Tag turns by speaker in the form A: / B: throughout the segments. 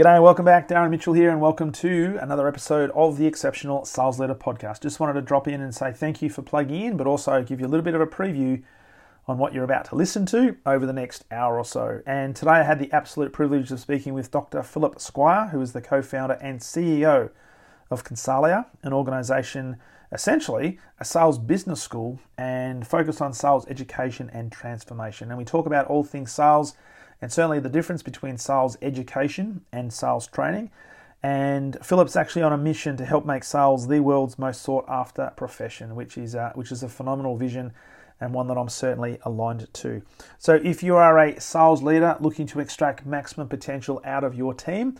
A: G'day, welcome back. Darren Mitchell here, and welcome to another episode of the Exceptional Sales Leader Podcast. Just wanted to drop in and say thank you for plugging in, but also give you a little bit of a preview on what you're about to listen to over the next hour or so. And today I had the absolute privilege of speaking with Dr. Philip Squire, who is the co founder and CEO of Consalia, an organization essentially a sales business school and focused on sales education and transformation. And we talk about all things sales and certainly the difference between sales education and sales training. And Philip's actually on a mission to help make sales the world's most sought after profession, which is a, which is a phenomenal vision and one that I'm certainly aligned to. So, if you are a sales leader looking to extract maximum potential out of your team,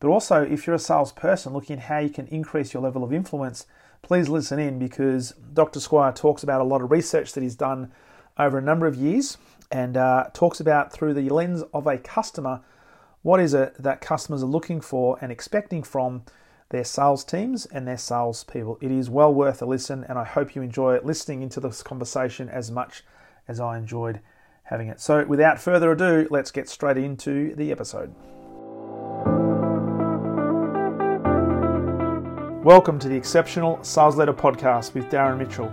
A: but also if you're a salesperson looking at how you can increase your level of influence, please listen in because Dr. Squire talks about a lot of research that he's done over a number of years and uh, talks about through the lens of a customer what is it that customers are looking for and expecting from their sales teams and their sales people. It is well worth a listen, and I hope you enjoy listening into this conversation as much as I enjoyed having it. So, without further ado, let's get straight into the episode. Welcome to the Exceptional Sales Leader Podcast with Darren Mitchell.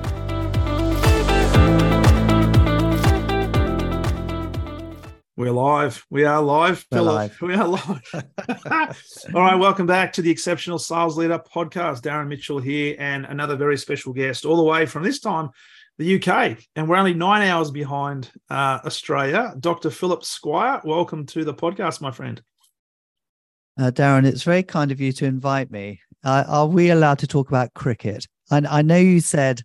A: We're live. We are live.
B: We're live.
A: We are live. All right. Welcome back to the Exceptional Sales Leader podcast. Darren Mitchell here, and another very special guest, all the way from this time, the UK. And we're only nine hours behind uh, Australia. Dr. Philip Squire, welcome to the podcast, my friend.
B: Uh, Darren, it's very kind of you to invite me. Uh, are we allowed to talk about cricket? And I know you said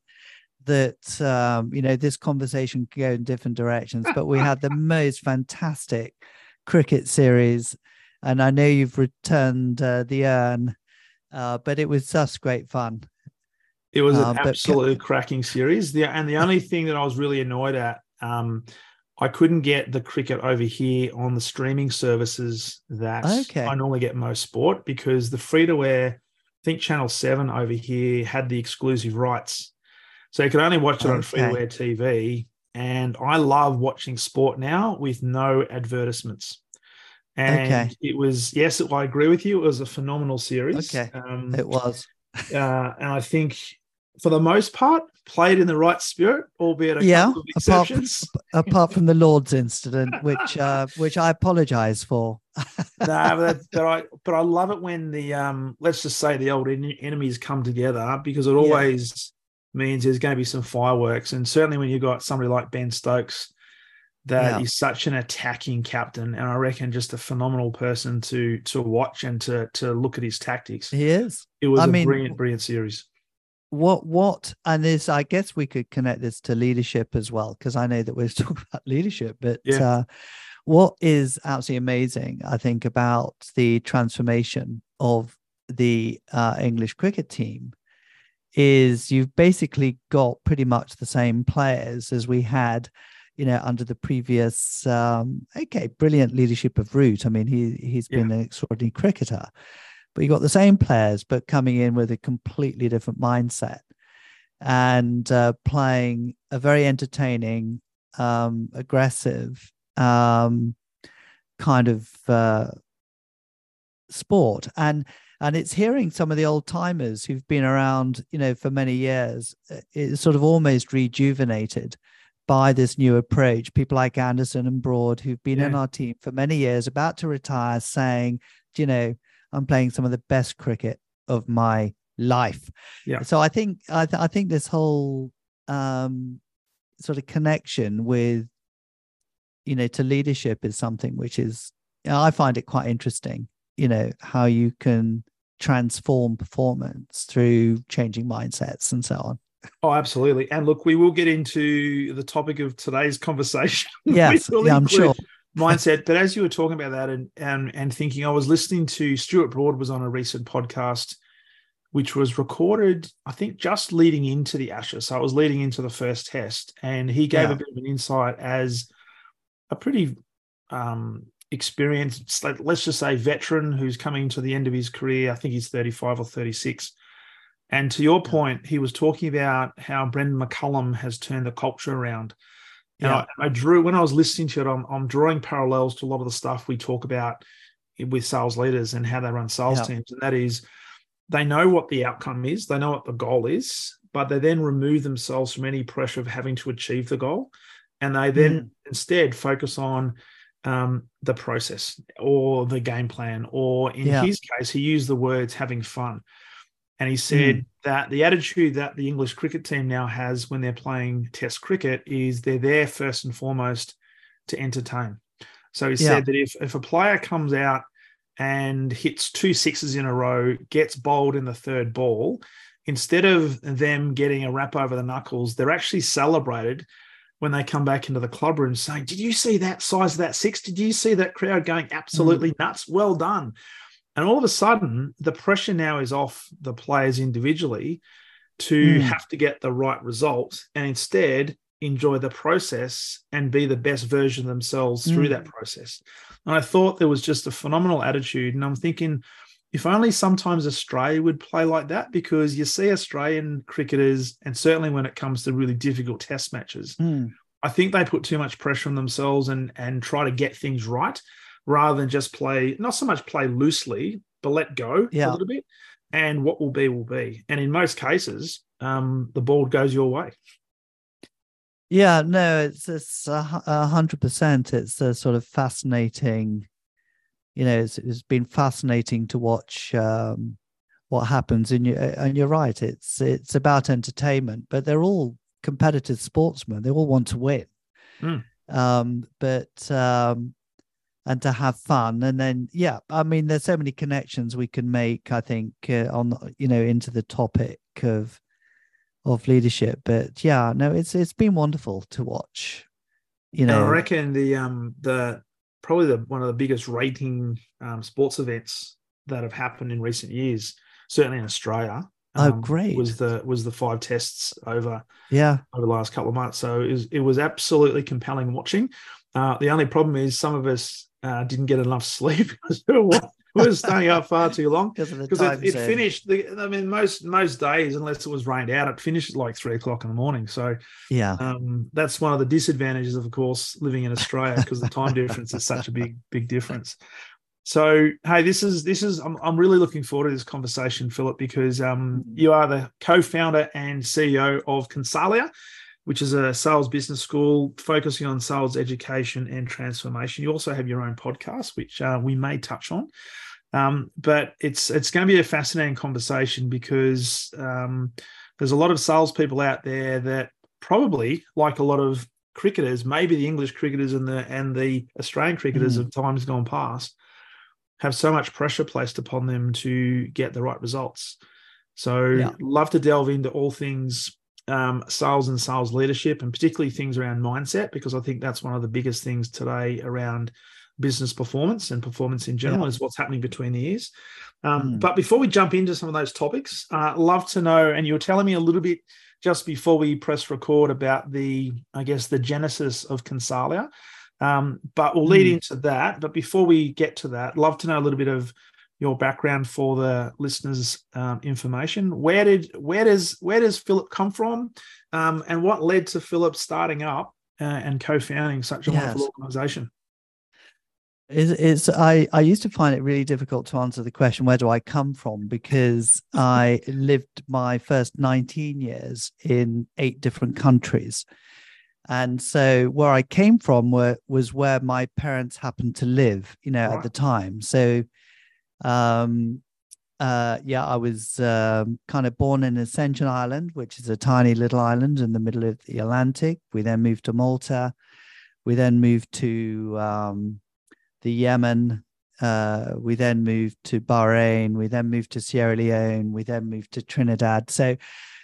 B: that um, you know this conversation could go in different directions, but we had the most fantastic cricket series, and I know you've returned uh, the urn, uh, but it was just great fun.
A: It was an uh, absolute cracking series. The, and the only thing that I was really annoyed at, um, I couldn't get the cricket over here on the streaming services that okay. I normally get most sport because the free to air, I think Channel 7 over here had the exclusive rights so you can only watch it on free to air TV. And I love watching sport now with no advertisements. And okay. it was, yes, I agree with you. It was a phenomenal series.
B: Okay. Um, it was.
A: uh, and I think for the most part, played in the right spirit, albeit a
B: yeah, apart from, apart from the Lord's incident, which uh, which I apologise for.
A: no, but, but, I but I love it when the um let's just say the old en- enemies come together because it always means there's going to be some fireworks. And certainly when you've got somebody like Ben Stokes, that yeah. is such an attacking captain, and I reckon just a phenomenal person to to watch and to to look at his tactics.
B: He is.
A: It was I a mean, brilliant, brilliant series.
B: What what and this I guess we could connect this to leadership as well, because I know that we're talking about leadership, but yeah. uh, what is absolutely amazing, I think, about the transformation of the uh, English cricket team is you've basically got pretty much the same players as we had you know under the previous um okay brilliant leadership of root. I mean he he's been an extraordinary cricketer but you got the same players but coming in with a completely different mindset and uh, playing a very entertaining um aggressive um kind of uh sport. And and it's hearing some of the old timers who've been around you know for many years uh, it's sort of almost rejuvenated by this new approach. People like anderson and broad who've been yeah. in our team for many years about to retire saying you know i'm playing some of the best cricket of my life. Yeah. So i think i, th- I think this whole um sort of connection with you know to leadership is something which is you know, i find it quite interesting you know how you can transform performance through changing mindsets and so on.
A: Oh absolutely. And look we will get into the topic of today's conversation
B: yes yeah, i'm sure.
A: mindset. But as you were talking about that and, and and thinking i was listening to stuart broad was on a recent podcast which was recorded i think just leading into the ashes so it was leading into the first test. And he gave yeah. a bit of an insight as a pretty um experienced, let's just say veteran who's coming to the end of his career. I think he's 35 or 36. And to your point, he was talking about how Brendon McCullum has turned the culture around. And yeah. I, I, drew when I was listening to it, I'm, I'm, drawing parallels to a lot of the stuff we talk about with sales leaders and how they run sales yeah. teams. And that is they know what the outcome is, they know what the goal is, but they then remove themselves from any pressure of having to achieve the goal. And they then mm. instead focus on um, the process or the game plan, or in yeah. his case, he used the words having fun. And he said mm. that the attitude that the English cricket team now has when they're playing Test cricket is they're there first and foremost to entertain. So he yeah. said that if, if a player comes out and hits two sixes in a row, gets bowled in the third ball, instead of them getting a rap over the knuckles, they're actually celebrated when they come back into the club room saying, Did you see that size of that six? Did you see that crowd going absolutely mm. nuts? Well done. And all of a sudden, the pressure now is off the players individually to mm. have to get the right result and instead enjoy the process and be the best version of themselves through mm. that process. And I thought there was just a phenomenal attitude. And I'm thinking, if only sometimes Australia would play like that, because you see Australian cricketers, and certainly when it comes to really difficult test matches,
B: mm.
A: I think they put too much pressure on themselves and and try to get things right rather than just play not so much play loosely, but let go yeah. a little bit. And what will be will be. And in most cases, um, the ball goes your way.
B: Yeah, no, it's it's a hundred percent. It's a sort of fascinating you know, it's, it's been fascinating to watch um, what happens. And you and you're right, it's it's about entertainment, but they're all competitive sportsmen. They all want to win,
A: mm.
B: um, but um, and to have fun. And then, yeah, I mean, there's so many connections we can make. I think uh, on you know into the topic of of leadership. But yeah, no, it's it's been wonderful to watch. You know,
A: I reckon the um the probably the, one of the biggest rating um, sports events that have happened in recent years, certainly in Australia.
B: Oh, um, oh, great!
A: Was the was the five tests over?
B: Yeah,
A: over the last couple of months. So it was, it was absolutely compelling watching. Uh, the only problem is some of us uh, didn't get enough sleep because we were staying up far too long because it, it finished. The, I mean, most most days, unless it was rained out, it finished at like three o'clock in the morning. So
B: yeah,
A: um, that's one of the disadvantages of, of course, living in Australia because the time difference is such a big big difference. So hey, this is this is I'm, I'm really looking forward to this conversation, Philip, because um, mm-hmm. you are the co-founder and CEO of Consalia which is a sales business school focusing on sales education and transformation. You also have your own podcast, which uh, we may touch on. Um, but it's it's going to be a fascinating conversation because um, there's a lot of salespeople out there that probably, like a lot of cricketers, maybe the English cricketers and the and the Australian cricketers mm. of times gone past, have so much pressure placed upon them to get the right results. So, yeah. love to delve into all things um, sales and sales leadership, and particularly things around mindset, because I think that's one of the biggest things today around business performance and performance in general yeah. is what's happening between the ears. Um, mm. But before we jump into some of those topics, uh, love to know, and you were telling me a little bit just before we press record about the, I guess, the genesis of Consalia. Um, but we'll lead mm. into that. But before we get to that, love to know a little bit of your background for the listeners' um, information. Where did where does where does Philip come from, um, and what led to Philip starting up uh, and co-founding such a yes. wonderful organization?
B: It's, it's I, I used to find it really difficult to answer the question where do I come from because I lived my first 19 years in eight different countries. And so where I came from were, was where my parents happened to live, you know, right. at the time. So um uh yeah, I was um, kind of born in Ascension Island, which is a tiny little island in the middle of the Atlantic. We then moved to Malta. We then moved to um the Yemen. Uh, we then moved to Bahrain. We then moved to Sierra Leone. We then moved to Trinidad. So,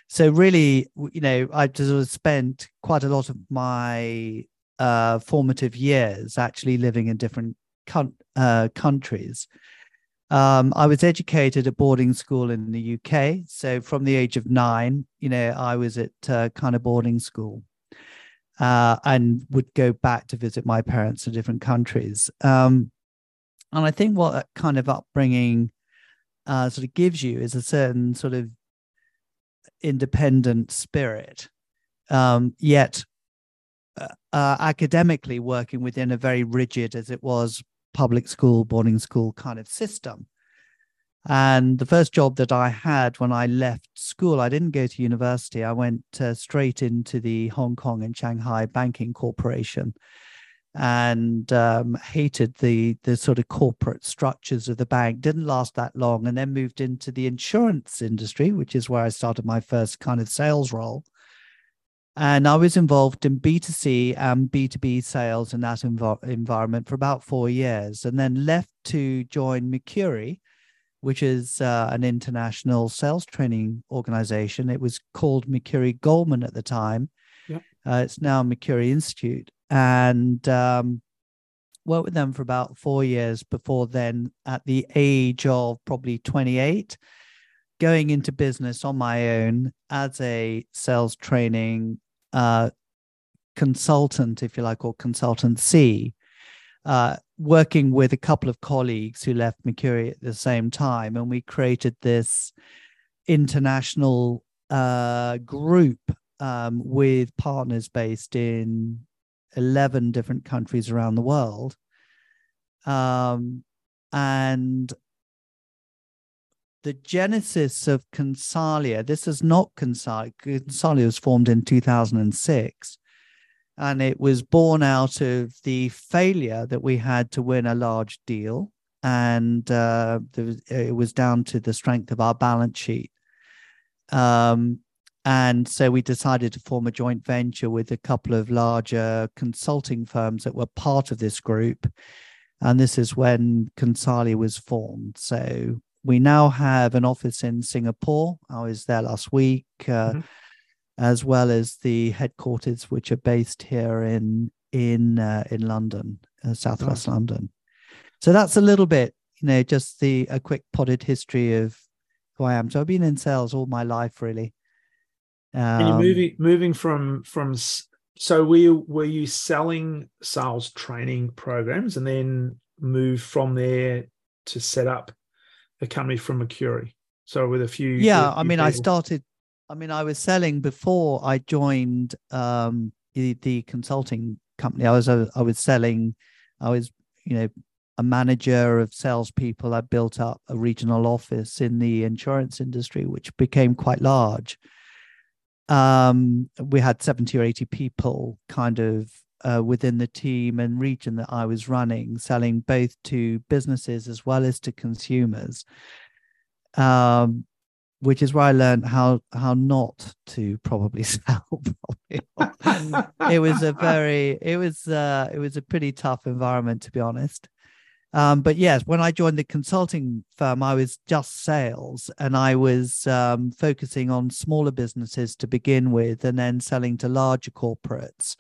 B: so really, you know, I just spent quite a lot of my uh, formative years actually living in different con- uh, countries. Um, I was educated at boarding school in the UK. So from the age of nine, you know, I was at uh, kind of boarding school uh, and would go back to visit my parents in different countries. Um, And I think what that kind of upbringing uh, sort of gives you is a certain sort of independent spirit, um, yet uh, uh, academically working within a very rigid, as it was, public school, boarding school kind of system. And the first job that I had when I left school, I didn't go to university. I went uh, straight into the Hong Kong and Shanghai Banking Corporation and um, hated the the sort of corporate structures of the bank. Didn't last that long, and then moved into the insurance industry, which is where I started my first kind of sales role. And I was involved in B2C and B2B sales in that env- environment for about four years, and then left to join Mercury, which is uh, an international sales training organization. It was called Mercury Goldman at the time. Yep. Uh, it's now Mercury Institute. And um, worked with them for about four years before then, at the age of probably 28, going into business on my own as a sales training uh, consultant, if you like, or consultancy, uh, working with a couple of colleagues who left Mercury at the same time. And we created this international uh, group um, with partners based in 11 different countries around the world. Um, and the genesis of Consalia, this is not Consalia. Consalia was formed in 2006. And it was born out of the failure that we had to win a large deal. And uh, was, it was down to the strength of our balance sheet. Um, and so we decided to form a joint venture with a couple of larger consulting firms that were part of this group. And this is when Consalia was formed. So we now have an office in Singapore. I was there last week, uh, mm-hmm. As well as the headquarters, which are based here in in uh, in London, uh, Southwest nice. London. So that's a little bit, you know, just the a quick potted history of who I am. So I've been in sales all my life, really.
A: Um, and you're moving moving from from so were you were you selling sales training programs and then move from there to set up a company from Mercury? So with a few
B: yeah,
A: I
B: mean, people. I started. I mean, I was selling before I joined um, the, the consulting company. I was uh, I was selling. I was you know a manager of salespeople. I built up a regional office in the insurance industry, which became quite large um, we had 70 or 80 people kind of uh, within the team and region that I was running, selling both to businesses as well as to consumers. Um, which is where I learned how how not to probably sell. it was a very it was uh, it was a pretty tough environment to be honest. Um, but yes, when I joined the consulting firm, I was just sales and I was um, focusing on smaller businesses to begin with and then selling to larger corporates.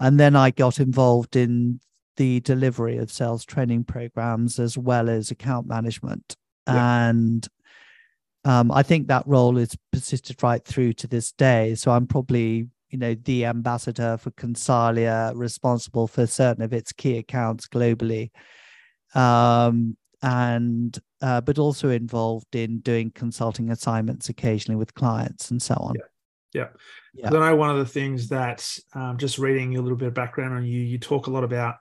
B: And then I got involved in the delivery of sales training programs as well as account management. Yeah. And um, I think that role has persisted right through to this day. So I'm probably you know the ambassador for Consalia, responsible for certain of its key accounts globally um, and uh, but also involved in doing consulting assignments occasionally with clients and so on.
A: Yeah. Yeah. yeah. I know one of the things that um, just reading a little bit of background on you, you talk a lot about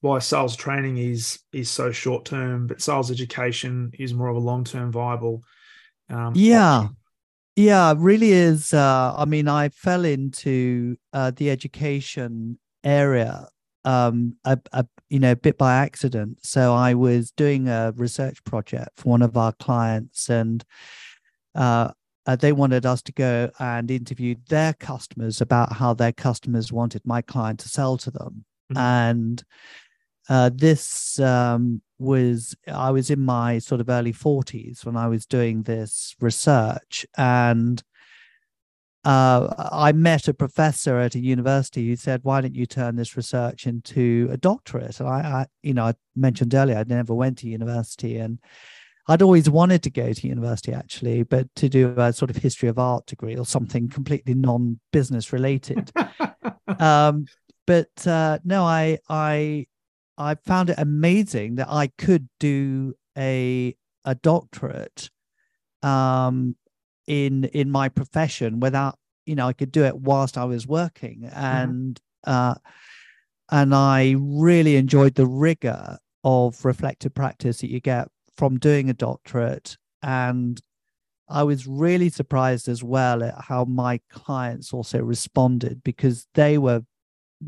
A: why sales training is is so short term, but sales education is more of a long term viable.
B: Um, yeah. Yeah, really is. Uh, I mean, I fell into uh, the education area um, a, a, you know, a bit by accident. So I was doing a research project for one of our clients, and uh, uh, they wanted us to go and interview their customers about how their customers wanted my client to sell to them. Mm-hmm. And uh, this um, was, I was in my sort of early 40s when I was doing this research. And uh, I met a professor at a university who said, "Why don't you turn this research into a doctorate?" And I, I, you know, I mentioned earlier I never went to university, and I'd always wanted to go to university actually, but to do a sort of history of art degree or something completely non-business related. um, but uh, no, I, I, I found it amazing that I could do a a doctorate um, in in my profession without you know I could do it whilst I was working mm-hmm. and mm-hmm. uh, and I really enjoyed the rigor of reflective practice that you get from doing a doctorate and I was really surprised as well at how my clients also responded because they were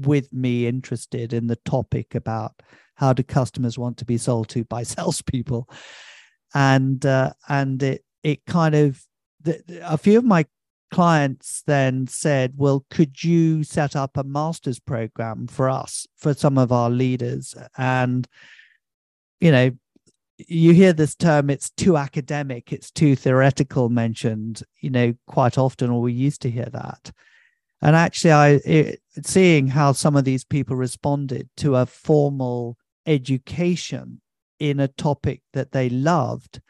B: with me interested in the topic about how do customers want to be sold to by salespeople, and uh, and it it kind of the, a few of my clients then said, "Well, could you set up a master's program for us for some of our leaders?" And you know, you hear this term it's too academic it's too theoretical mentioned you know quite often or we used to hear that and actually i it, seeing how some of these people responded to a formal education in a topic that they loved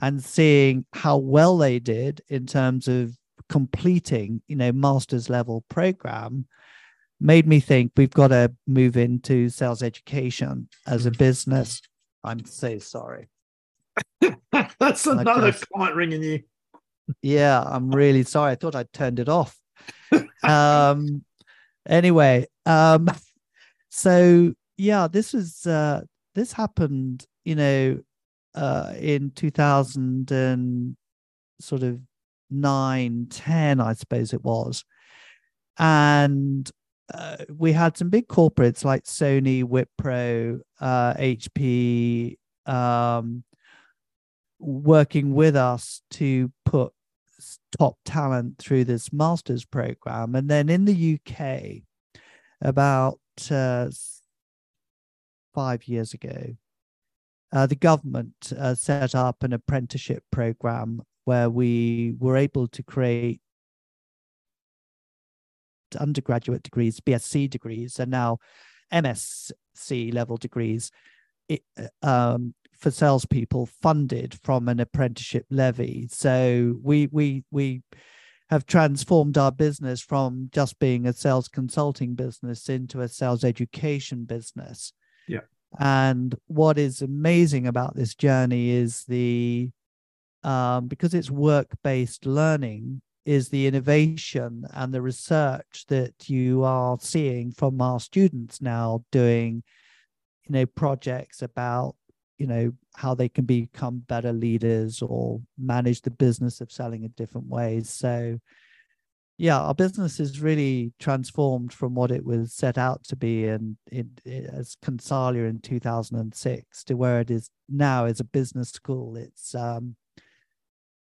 B: and seeing how well they did in terms of completing you know master's level program made me think we've got to move into sales education as a mm. business I'm so sorry.
A: That's another just, client ringing you.
B: Yeah, I'm really sorry. I thought I'd turned it off. um anyway, um so yeah, this was uh this happened, you know, uh in 2000 and sort of 9 10 I suppose it was. And uh, we had some big corporates like Sony, Wipro, uh, HP um, working with us to put top talent through this master's program. And then in the UK, about uh, five years ago, uh, the government uh, set up an apprenticeship program where we were able to create undergraduate degrees, BSc degrees, and now MSc level degrees it, um, for salespeople funded from an apprenticeship levy. So we we we have transformed our business from just being a sales consulting business into a sales education business.
A: Yeah.
B: And what is amazing about this journey is the um, because it's work based learning, is the innovation and the research that you are seeing from our students now doing you know projects about you know how they can become better leaders or manage the business of selling in different ways so yeah our business is really transformed from what it was set out to be and as consalia in 2006 to where it is now as a business school it's um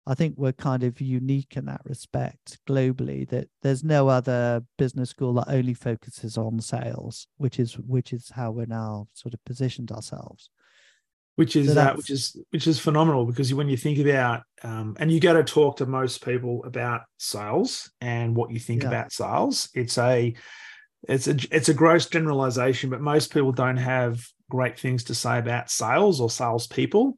B: I think we're kind of unique in that respect globally that there's no other business school that only focuses on sales, which is which is how we're now sort of positioned ourselves.
A: Which is so uh, which is which is phenomenal because when you think about um, and you go to talk to most people about sales and what you think yeah. about sales, it's a it's a it's a gross generalization, but most people don't have great things to say about sales or salespeople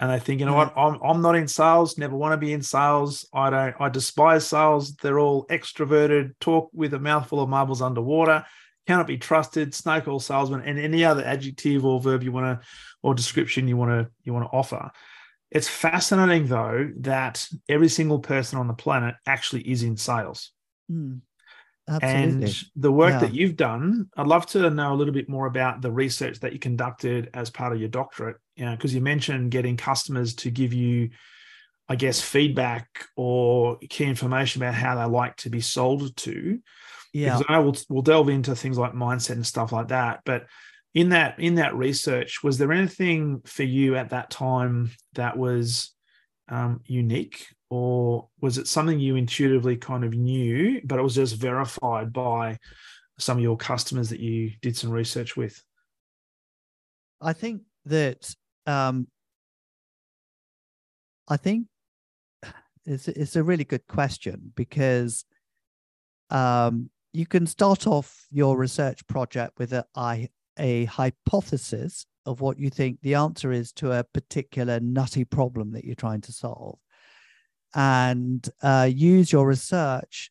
A: and they think, you know what, I'm, I'm not in sales, never want to be in sales. I don't, I despise sales. They're all extroverted, talk with a mouthful of marbles underwater, cannot be trusted, snake oil salesman, and any other adjective or verb you want to, or description you want to, you want to offer. It's fascinating though that every single person on the planet actually is in sales.
B: Mm.
A: Absolutely. And the work yeah. that you've done, I'd love to know a little bit more about the research that you conducted as part of your doctorate. You know, because you mentioned getting customers to give you, I guess, feedback or key information about how they like to be sold to.
B: Yeah.
A: Because I know we'll, we'll delve into things like mindset and stuff like that. But in that in that research, was there anything for you at that time that was um, unique or was it something you intuitively kind of knew, but it was just verified by some of your customers that you did some research with?
B: I think that um, I think it's it's a really good question because um, you can start off your research project with a, a hypothesis of what you think the answer is to a particular nutty problem that you're trying to solve and uh, use your research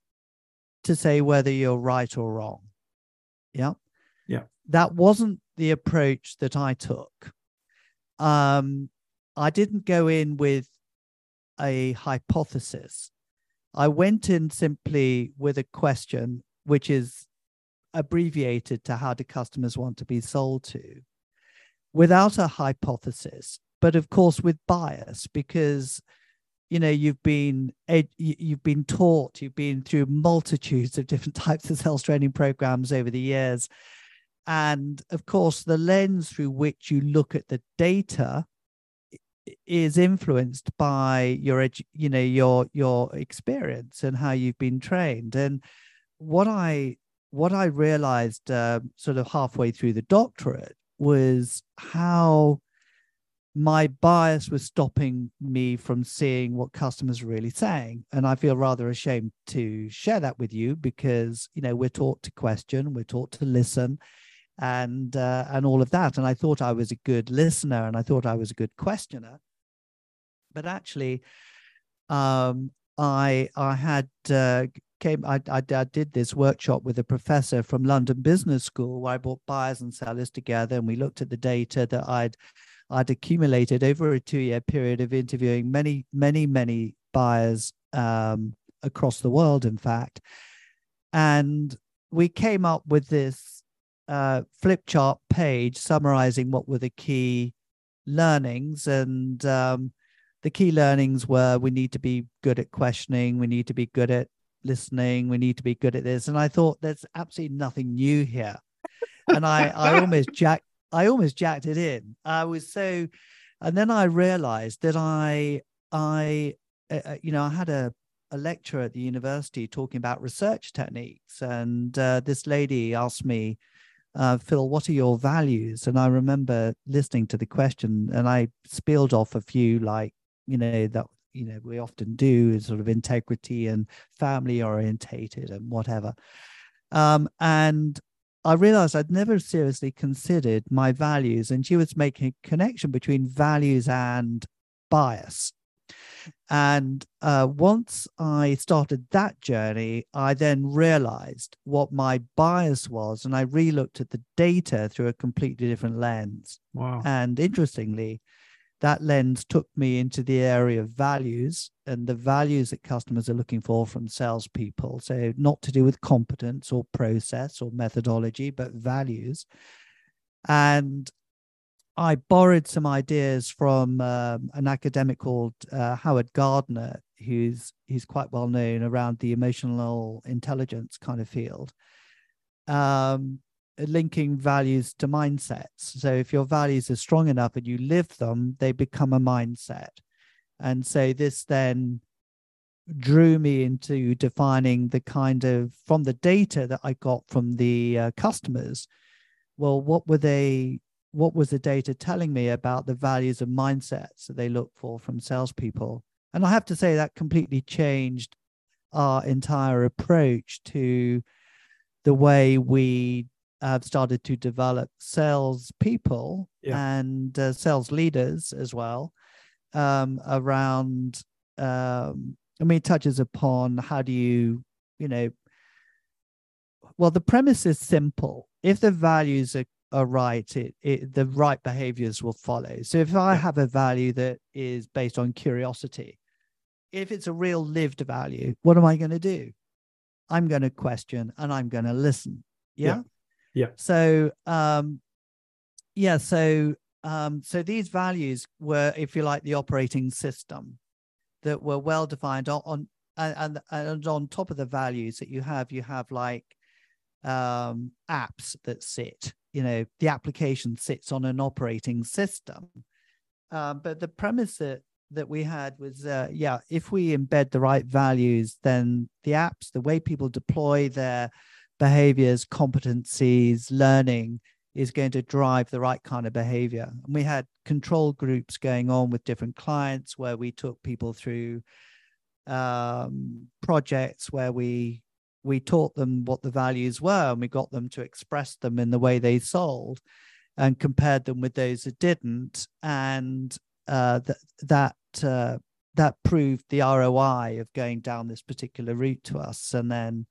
B: to say whether you're right or wrong. Yeah.
A: Yeah.
B: That wasn't the approach that I took. Um, I didn't go in with a hypothesis. I went in simply with a question, which is abbreviated to how do customers want to be sold to, without a hypothesis, but of course with bias, because you know you've been you've been taught you've been through multitudes of different types of sales training programs over the years. And of course the lens through which you look at the data is influenced by your edu- you know your your experience and how you've been trained. And what i what i realized uh, sort of halfway through the doctorate was how my bias was stopping me from seeing what customers were really saying. And i feel rather ashamed to share that with you because you know we're taught to question we're taught to listen and uh, and all of that. And i thought i was a good listener and i thought i was a good questioner. But actually um, i i had uh, came I, I, I did this workshop with a professor from london business school where i brought buyers and sellers together and we looked at the data that i'd I'd accumulated over a two year period of interviewing many, many, many buyers um, across the world, in fact. And we came up with this uh, flip chart page summarizing what were the key learnings. And um, the key learnings were we need to be good at questioning, we need to be good at listening, we need to be good at this. And I thought there's absolutely nothing new here. And I, I almost jacked I almost jacked it in. I was so, and then I realized that I, I, uh, uh, you know, I had a, a lecture at the university talking about research techniques, and uh, this lady asked me, uh, Phil, what are your values? And I remember listening to the question, and I spilled off a few, like, you know, that you know we often do, is sort of integrity and family orientated and whatever. Um, and I realized I'd never seriously considered my values, and she was making a connection between values and bias. And uh, once I started that journey, I then realized what my bias was, and I relooked at the data through a completely different lens.
A: Wow.
B: And interestingly, that lens took me into the area of values and the values that customers are looking for from salespeople. So, not to do with competence or process or methodology, but values. And I borrowed some ideas from um, an academic called uh, Howard Gardner, who's he's quite well known around the emotional intelligence kind of field. Um, linking values to mindsets. So if your values are strong enough and you live them, they become a mindset. And so this then drew me into defining the kind of from the data that I got from the uh, customers. Well, what were they? What was the data telling me about the values and mindsets that they look for from salespeople? And I have to say that completely changed our entire approach to the way we have started to develop sales people yeah. and uh, sales leaders as well um, around um, i mean it touches upon how do you you know well the premise is simple. If the values are, are right it, it the right behaviors will follow. So if i have a value that is based on curiosity if it's a real lived value what am i going to do? I'm going to question and i'm going to listen. Yeah? yeah
A: yeah.
B: So um yeah, so um so these values were, if you like, the operating system that were well defined on, on and, and on top of the values that you have, you have like um apps that sit, you know, the application sits on an operating system. Um, but the premise that that we had was uh, yeah if we embed the right values then the apps the way people deploy their behaviors, competencies, learning is going to drive the right kind of behavior. And we had control groups going on with different clients where we took people through um, projects where we we taught them what the values were and we got them to express them in the way they sold and compared them with those that didn't and uh, th- that uh, that proved the ROI of going down this particular route to us and then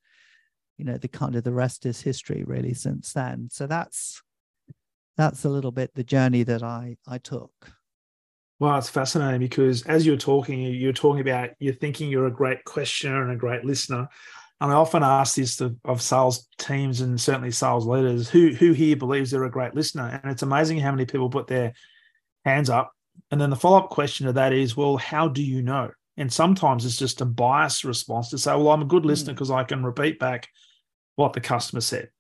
B: you know the kind of the rest is history really since then so that's that's a little bit the journey that I I took.
A: Well, it's fascinating because as you're talking, you're talking about you're thinking you're a great questioner and a great listener. And I often ask this of, of sales teams and certainly sales leaders who who here believes they're a great listener. And it's amazing how many people put their hands up. And then the follow up question to that is, well, how do you know? And sometimes it's just a biased response to say, well, I'm a good listener because hmm. mm. I can repeat back what the customer said.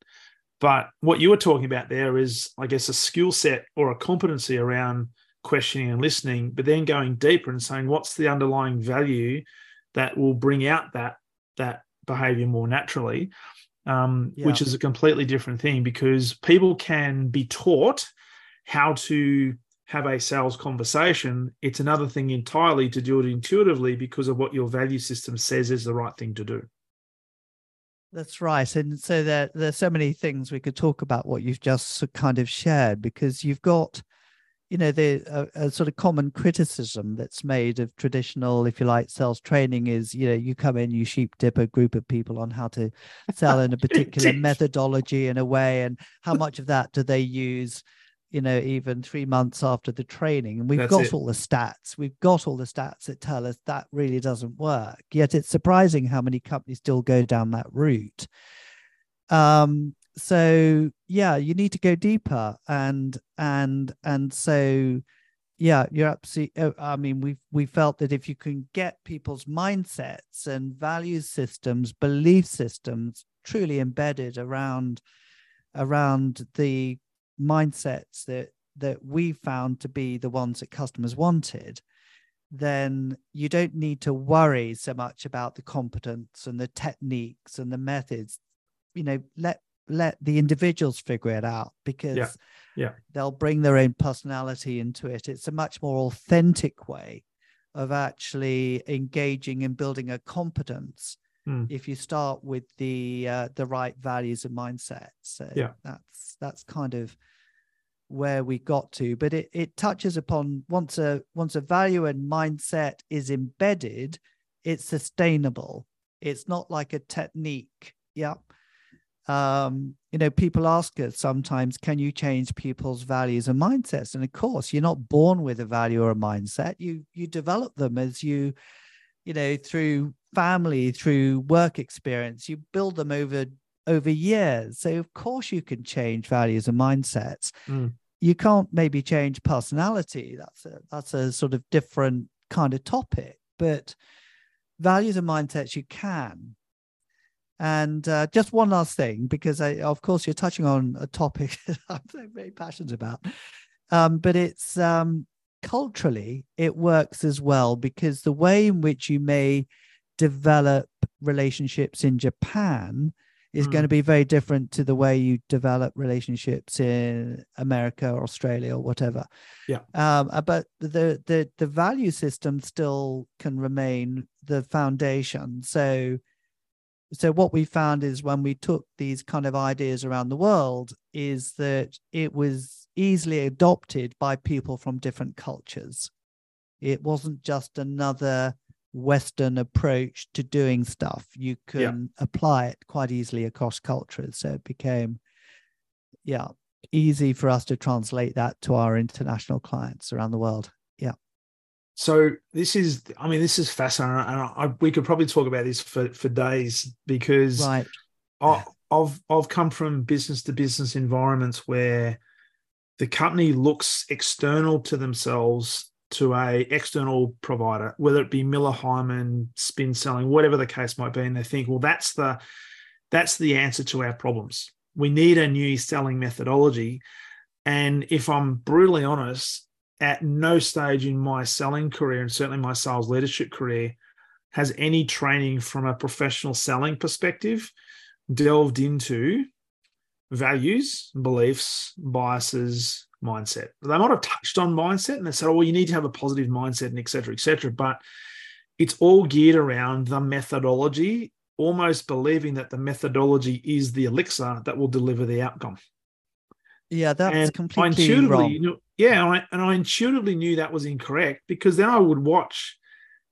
A: But what you were talking about there is, I guess, a skill set or a competency around questioning and listening, but then going deeper and saying, what's the underlying value that will bring out that that behavior more naturally, um, yeah. which is a completely different thing because people can be taught how to have a sales conversation, it's another thing entirely to do it intuitively because of what your value system says is the right thing to do.
B: That's right. And so there, there's so many things we could talk about what you've just kind of shared because you've got, you know, the a, a sort of common criticism that's made of traditional, if you like, sales training is, you know, you come in, you sheep dip a group of people on how to sell in a particular methodology in a way, and how much of that do they use you know, even three months after the training. And we've That's got it. all the stats. We've got all the stats that tell us that really doesn't work. Yet it's surprising how many companies still go down that route. Um, so yeah, you need to go deeper and and and so yeah, you're absolutely. Uh, I mean, we we felt that if you can get people's mindsets and value systems, belief systems truly embedded around around the mindsets that that we found to be the ones that customers wanted then you don't need to worry so much about the competence and the techniques and the methods. You know let let the individuals figure it out because
A: yeah, yeah.
B: they'll bring their own personality into it. It's a much more authentic way of actually engaging and building a competence mm. if you start with the uh, the right values and mindsets so
A: yeah.
B: that's that's kind of where we got to but it, it touches upon once a once a value and mindset is embedded it's sustainable. It's not like a technique. Yeah. Um you know people ask us sometimes can you change people's values and mindsets? And of course you're not born with a value or a mindset. You you develop them as you you know through family through work experience you build them over over years. So of course you can change values and mindsets. Mm. You can't maybe change personality. That's a that's a sort of different kind of topic. But values and mindsets you can. And uh, just one last thing, because I, of course you're touching on a topic that I'm very passionate about, um, but it's um, culturally it works as well because the way in which you may develop relationships in Japan is mm. going to be very different to the way you develop relationships in America or Australia or whatever.
A: Yeah.
B: Um, uh, but the the the value system still can remain the foundation. So so what we found is when we took these kind of ideas around the world is that it was easily adopted by people from different cultures. It wasn't just another Western approach to doing stuff. You can yeah. apply it quite easily across cultures. So it became, yeah, easy for us to translate that to our international clients around the world. Yeah.
A: So this is, I mean, this is fascinating, and I, I, we could probably talk about this for for days because
B: right.
A: I, I've I've come from business to business environments where the company looks external to themselves to a external provider, whether it be Miller Heiman, spin selling, whatever the case might be, and they think, well, that's the that's the answer to our problems. We need a new selling methodology. And if I'm brutally honest, at no stage in my selling career, and certainly my sales leadership career, has any training from a professional selling perspective delved into values, beliefs, biases, mindset. They might have touched on mindset and they said, oh, well, you need to have a positive mindset and et cetera, et cetera. But it's all geared around the methodology, almost believing that the methodology is the elixir that will deliver the outcome.
B: Yeah, that's and completely wrong.
A: Knew, yeah, and I, and I intuitively knew that was incorrect because then I would watch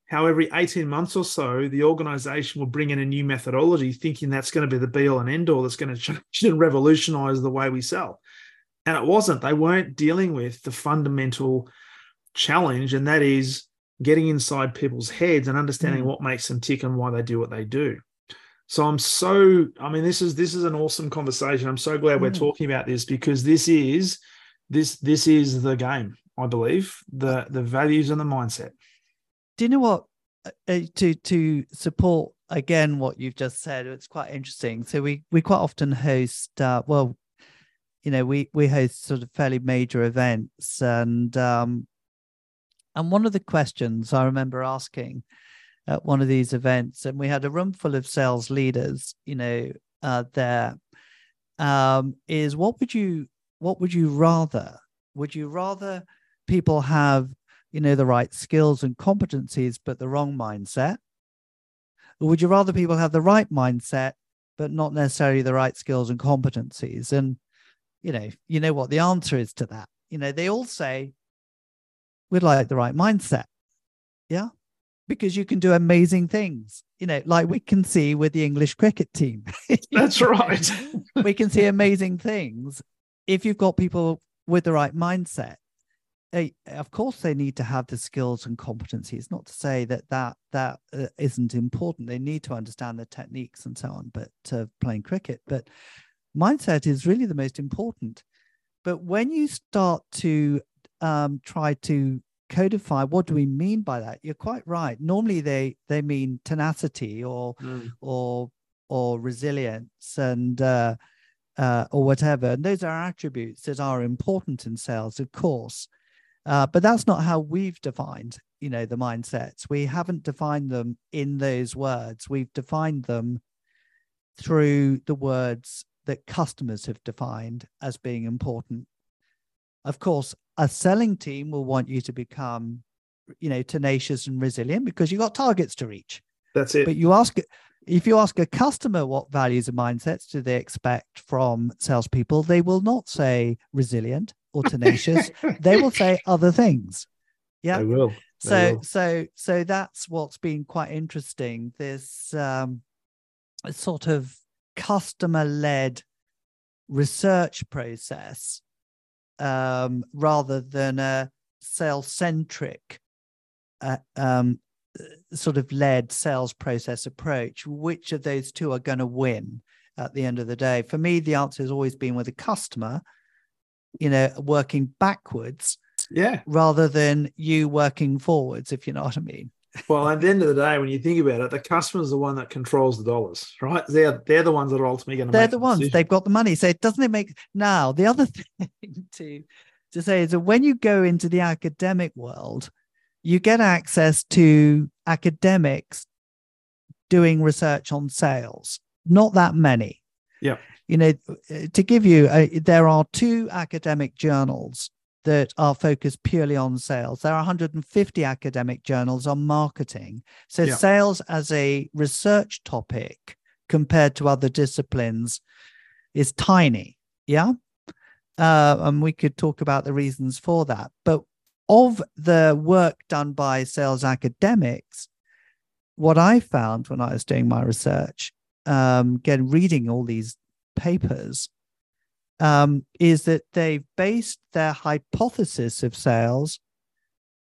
A: how every 18 months or so the organization will bring in a new methodology thinking that's going to be the be all and end all that's going to change and revolutionize the way we sell And it wasn't. They weren't dealing with the fundamental challenge, and that is getting inside people's heads and understanding mm. what makes them tick and why they do what they do. So I'm so I mean this is this is an awesome conversation. I'm so glad mm. we're talking about this because this is this this is the game, I believe, the the values and the mindset.
B: Do you know what uh, uh to to support again what you've just said it's quite interesting so we we quite often host uh, well you know we we host sort of fairly major events and um and one of the questions i remember asking at one of these events and we had a room full of sales leaders you know uh there um is what would you what would you rather would you rather people have you know the right skills and competencies but the wrong mindset or would you rather people have the right mindset, but not necessarily the right skills and competencies? And, you know, you know what the answer is to that. You know, they all say, we'd like the right mindset. Yeah. Because you can do amazing things, you know, like we can see with the English cricket team.
A: That's right.
B: we can see amazing things if you've got people with the right mindset they, of course they need to have the skills and competencies not to say that that that uh, not important they need to understand the techniques and so on but uh, playing cricket but mindset is really the most important but when you start to um, try to codify what do we mean by that you're quite right normally they they mean tenacity or mm. or or resilience and uh, uh, or whatever and those are attributes that are important in sales of course uh, but that's not how we've defined, you know, the mindsets. We haven't defined them in those words. We've defined them through the words that customers have defined as being important. Of course, a selling team will want you to become, you know, tenacious and resilient because you've got targets to reach.
A: That's it.
B: But you ask if you ask a customer what values and mindsets do they expect from salespeople, they will not say resilient or tenacious, they will say other things. Yeah.
A: They will. They
B: so
A: will.
B: so so that's what's been quite interesting. This um sort of customer led research process um rather than a sales centric uh, um sort of led sales process approach which of those two are going to win at the end of the day for me the answer has always been with the customer you know, working backwards.
A: Yeah.
B: Rather than you working forwards, if you know what I mean.
A: Well, at the end of the day, when you think about it, the customer's the one that controls the dollars, right? They're they're the ones that are ultimately going to.
B: They're the ones. Decision. They've got the money. So doesn't it make now the other thing to to say is that when you go into the academic world, you get access to academics doing research on sales. Not that many.
A: Yeah
B: you know, to give you, a, there are two academic journals that are focused purely on sales. There are 150 academic journals on marketing. So, yeah. sales as a research topic compared to other disciplines is tiny. Yeah. Uh, and we could talk about the reasons for that. But of the work done by sales academics, what I found when I was doing my research, um, again, reading all these papers um, is that they've based their hypothesis of sales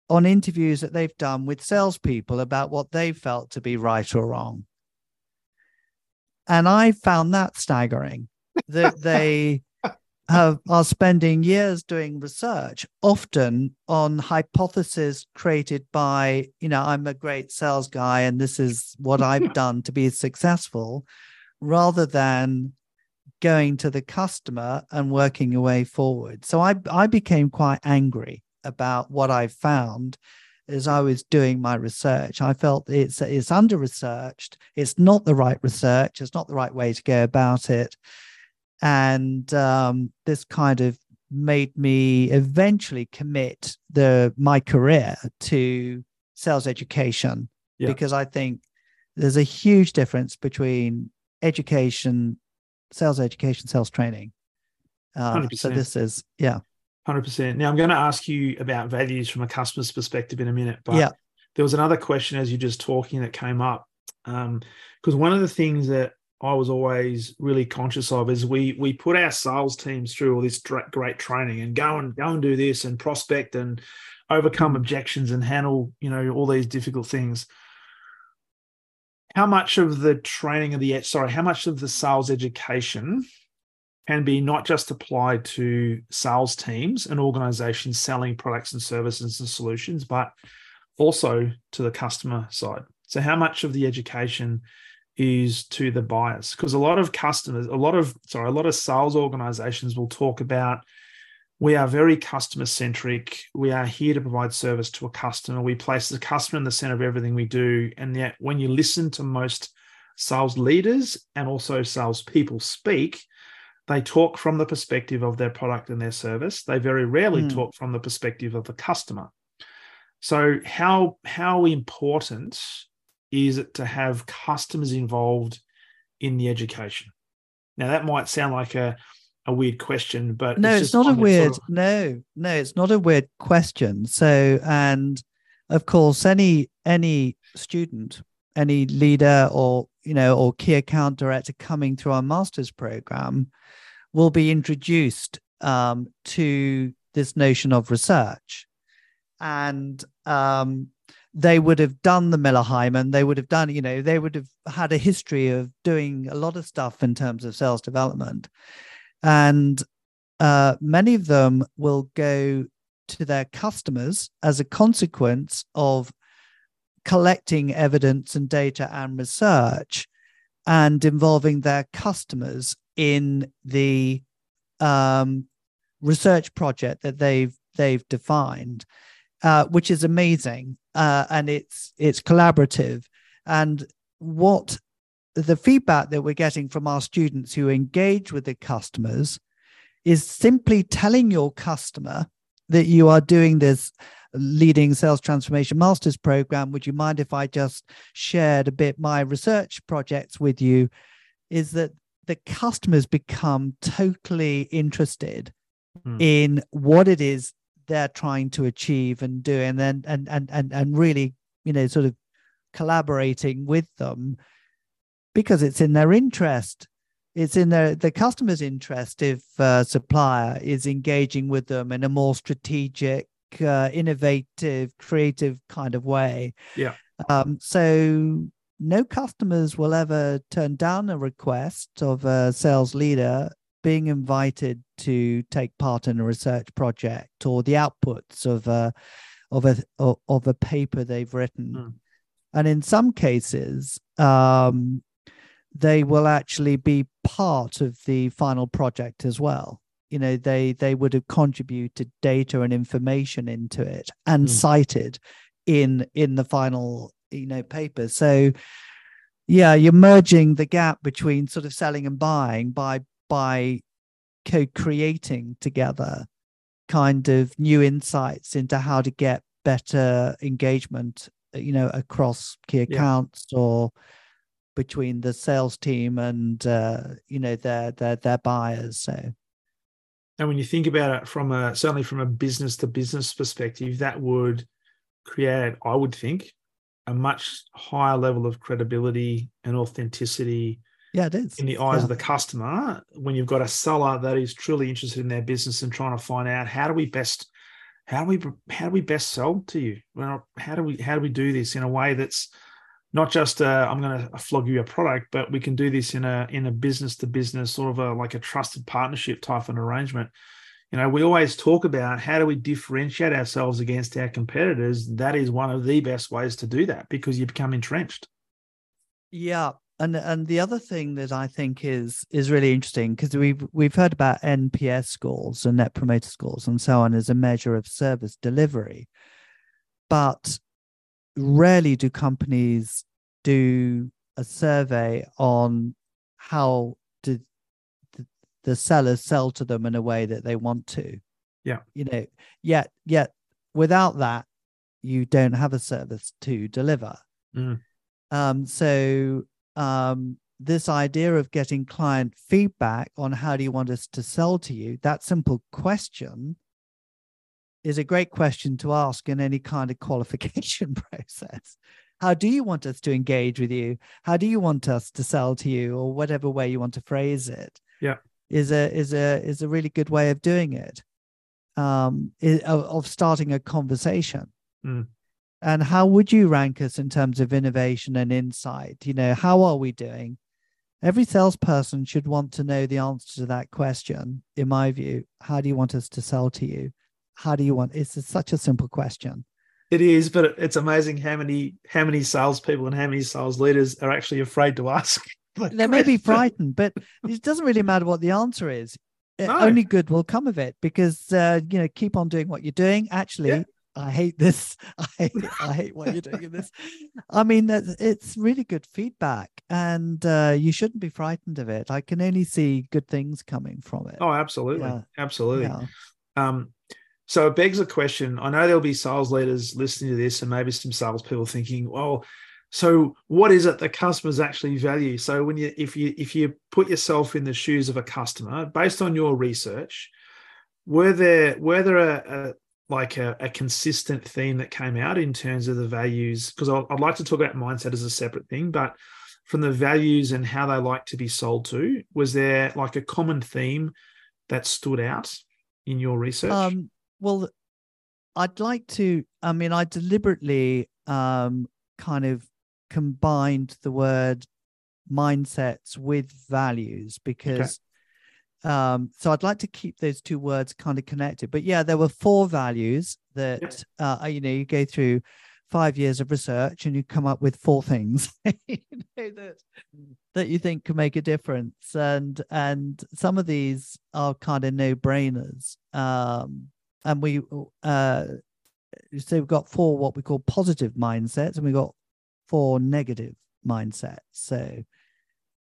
B: on interviews that they've done with salespeople about what they felt to be right or wrong. And I found that staggering that they have, are spending years doing research, often on hypotheses created by, you know, I'm a great sales guy and this is what I've done to be successful, rather than going to the customer and working your way forward. So I, I became quite angry about what I found as I was doing my research. I felt it's it's under researched. It's not the right research. It's not the right way to go about it. And um, this kind of made me eventually commit the my career to sales education yeah. because I think there's a huge difference between education sales education, sales training. Uh, so this is yeah,
A: hundred percent. Now I'm going to ask you about values from a customer's perspective in a minute, but yeah. there was another question as you're just talking that came up because um, one of the things that I was always really conscious of is we we put our sales teams through all this great training and go and go and do this and prospect and overcome objections and handle you know all these difficult things. How much of the training of the sorry, how much of the sales education can be not just applied to sales teams and organizations selling products and services and solutions, but also to the customer side. So, how much of the education is to the buyers because a lot of customers a lot of sorry a lot of sales organizations will talk about we are very customer centric we are here to provide service to a customer we place the customer in the center of everything we do and yet when you listen to most sales leaders and also sales people speak they talk from the perspective of their product and their service they very rarely mm. talk from the perspective of the customer so how how important is it to have customers involved in the education. Now that might sound like a a weird question, but
B: no, it's, it's not a weird. Sort of... No, no, it's not a weird question. So, and of course, any any student, any leader, or you know, or key account director coming through our master's program will be introduced um, to this notion of research, and um, they would have done the Miller Heiman. They would have done, you know, they would have had a history of doing a lot of stuff in terms of sales development. And uh, many of them will go to their customers as a consequence of collecting evidence and data and research and involving their customers in the um, research project that they've they've defined uh, which is amazing, uh, and it's it's collaborative. And what the feedback that we're getting from our students who engage with the customers is simply telling your customer that you are doing this leading sales transformation masters program would you mind if i just shared a bit my research projects with you is that the customers become totally interested mm. in what it is they're trying to achieve and do and then and and and, and really you know sort of collaborating with them because it's in their interest. It's in their the customer's interest if a supplier is engaging with them in a more strategic uh, innovative creative kind of way.
A: Yeah.
B: Um, so no customers will ever turn down a request of a sales leader being invited to take part in a research project or the outputs of a of a of a paper they've written. Mm. and in some cases um, they will actually be part of the final project as well you know they they would have contributed data and information into it and mm. cited in in the final you know paper so yeah you're merging the gap between sort of selling and buying by by co-creating together kind of new insights into how to get better engagement you know across key accounts yeah. or between the sales team and uh, you know their their their buyers so
A: and when you think about it from a certainly from a business to business perspective that would create i would think a much higher level of credibility and authenticity
B: yeah, it is.
A: In the eyes
B: yeah.
A: of the customer, when you've got a seller that is truly interested in their business and trying to find out how do we best how do we how do we best sell to you? Well, how do we how do we do this in a way that's not just uh, I'm going to flog you a product, but we can do this in a in a business to business sort of a like a trusted partnership type of arrangement. You know, we always talk about how do we differentiate ourselves against our competitors. That is one of the best ways to do that because you become entrenched.
B: Yeah, and and the other thing that I think is is really interesting because we've we've heard about NPS scores and Net Promoter scores and so on as a measure of service delivery, but rarely do companies do a survey on how did the, the sellers sell to them in a way that they want to.
A: Yeah,
B: you know, yet yet without that, you don't have a service to deliver.
A: Mm.
B: Um, so um, this idea of getting client feedback on how do you want us to sell to you, that simple question is a great question to ask in any kind of qualification process. how do you want us to engage with you? How do you want us to sell to you? Or whatever way you want to phrase it.
A: Yeah.
B: Is a is a is a really good way of doing it um of starting a conversation.
A: Mm.
B: and how would you rank us in terms of innovation and insight? You know how are we doing? Every salesperson should want to know the answer to that question in my view. How do you want us to sell to you how do you want it's such a simple question
A: it is, but it's amazing how many how many salespeople and how many sales leaders are actually afraid to ask.
B: they may be frightened, but it doesn't really matter what the answer is. No. Only good will come of it because uh, you know keep on doing what you're doing. Actually, yeah. I hate this. I hate, I hate what you're doing in this. I mean, it's really good feedback, and uh, you shouldn't be frightened of it. I can only see good things coming from it.
A: Oh, absolutely, yeah. absolutely. Yeah. Um, so it begs a question. I know there'll be sales leaders listening to this, and maybe some salespeople thinking, "Well, so what is it that customers actually value?" So when you, if you, if you put yourself in the shoes of a customer, based on your research, were there were there a, a like a, a, consistent theme that came out in terms of the values? Because I'd like to talk about mindset as a separate thing, but from the values and how they like to be sold to, was there like a common theme that stood out in your research?
B: Um, well, I'd like to. I mean, I deliberately um, kind of combined the word mindsets with values because. Okay. Um, so I'd like to keep those two words kind of connected. But yeah, there were four values that uh, you know you go through five years of research and you come up with four things you know, that that you think can make a difference and and some of these are kind of no brainers um and we uh so we've got four what we call positive mindsets and we've got four negative mindsets. So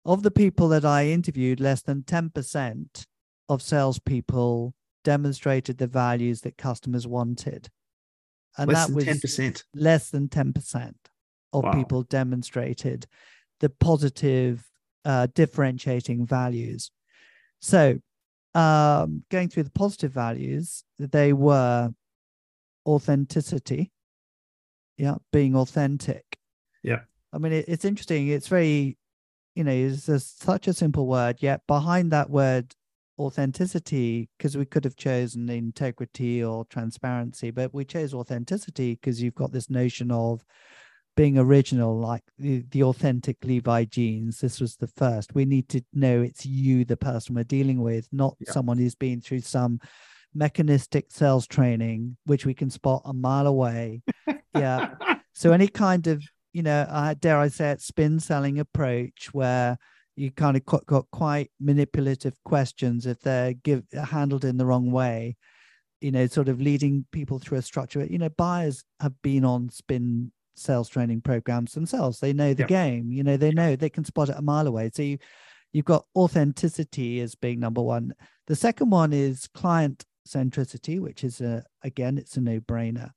B: of the people that i interviewed less than 10% of salespeople demonstrated the values that customers wanted.
A: And less that was 10%
B: less than 10% of wow. people demonstrated the positive uh, differentiating values. So um, going through the positive values, they were authenticity. Yeah, being authentic.
A: Yeah.
B: I mean, it, it's interesting. It's very, you know, it's a, such a simple word, yet behind that word authenticity, because we could have chosen integrity or transparency, but we chose authenticity because you've got this notion of being original, like the, the authentic Levi jeans. This was the first. We need to know it's you, the person we're dealing with, not yeah. someone who's been through some mechanistic sales training, which we can spot a mile away. yeah. So any kind of, you know, uh, dare I say it, spin selling approach where you kind of got quite manipulative questions if they're give handled in the wrong way you know sort of leading people through a structure you know buyers have been on spin sales training programs themselves. They know the yeah. game. You know, they know they can spot it a mile away. So you you've got authenticity as being number one. The second one is client centricity, which is a again, it's a no-brainer.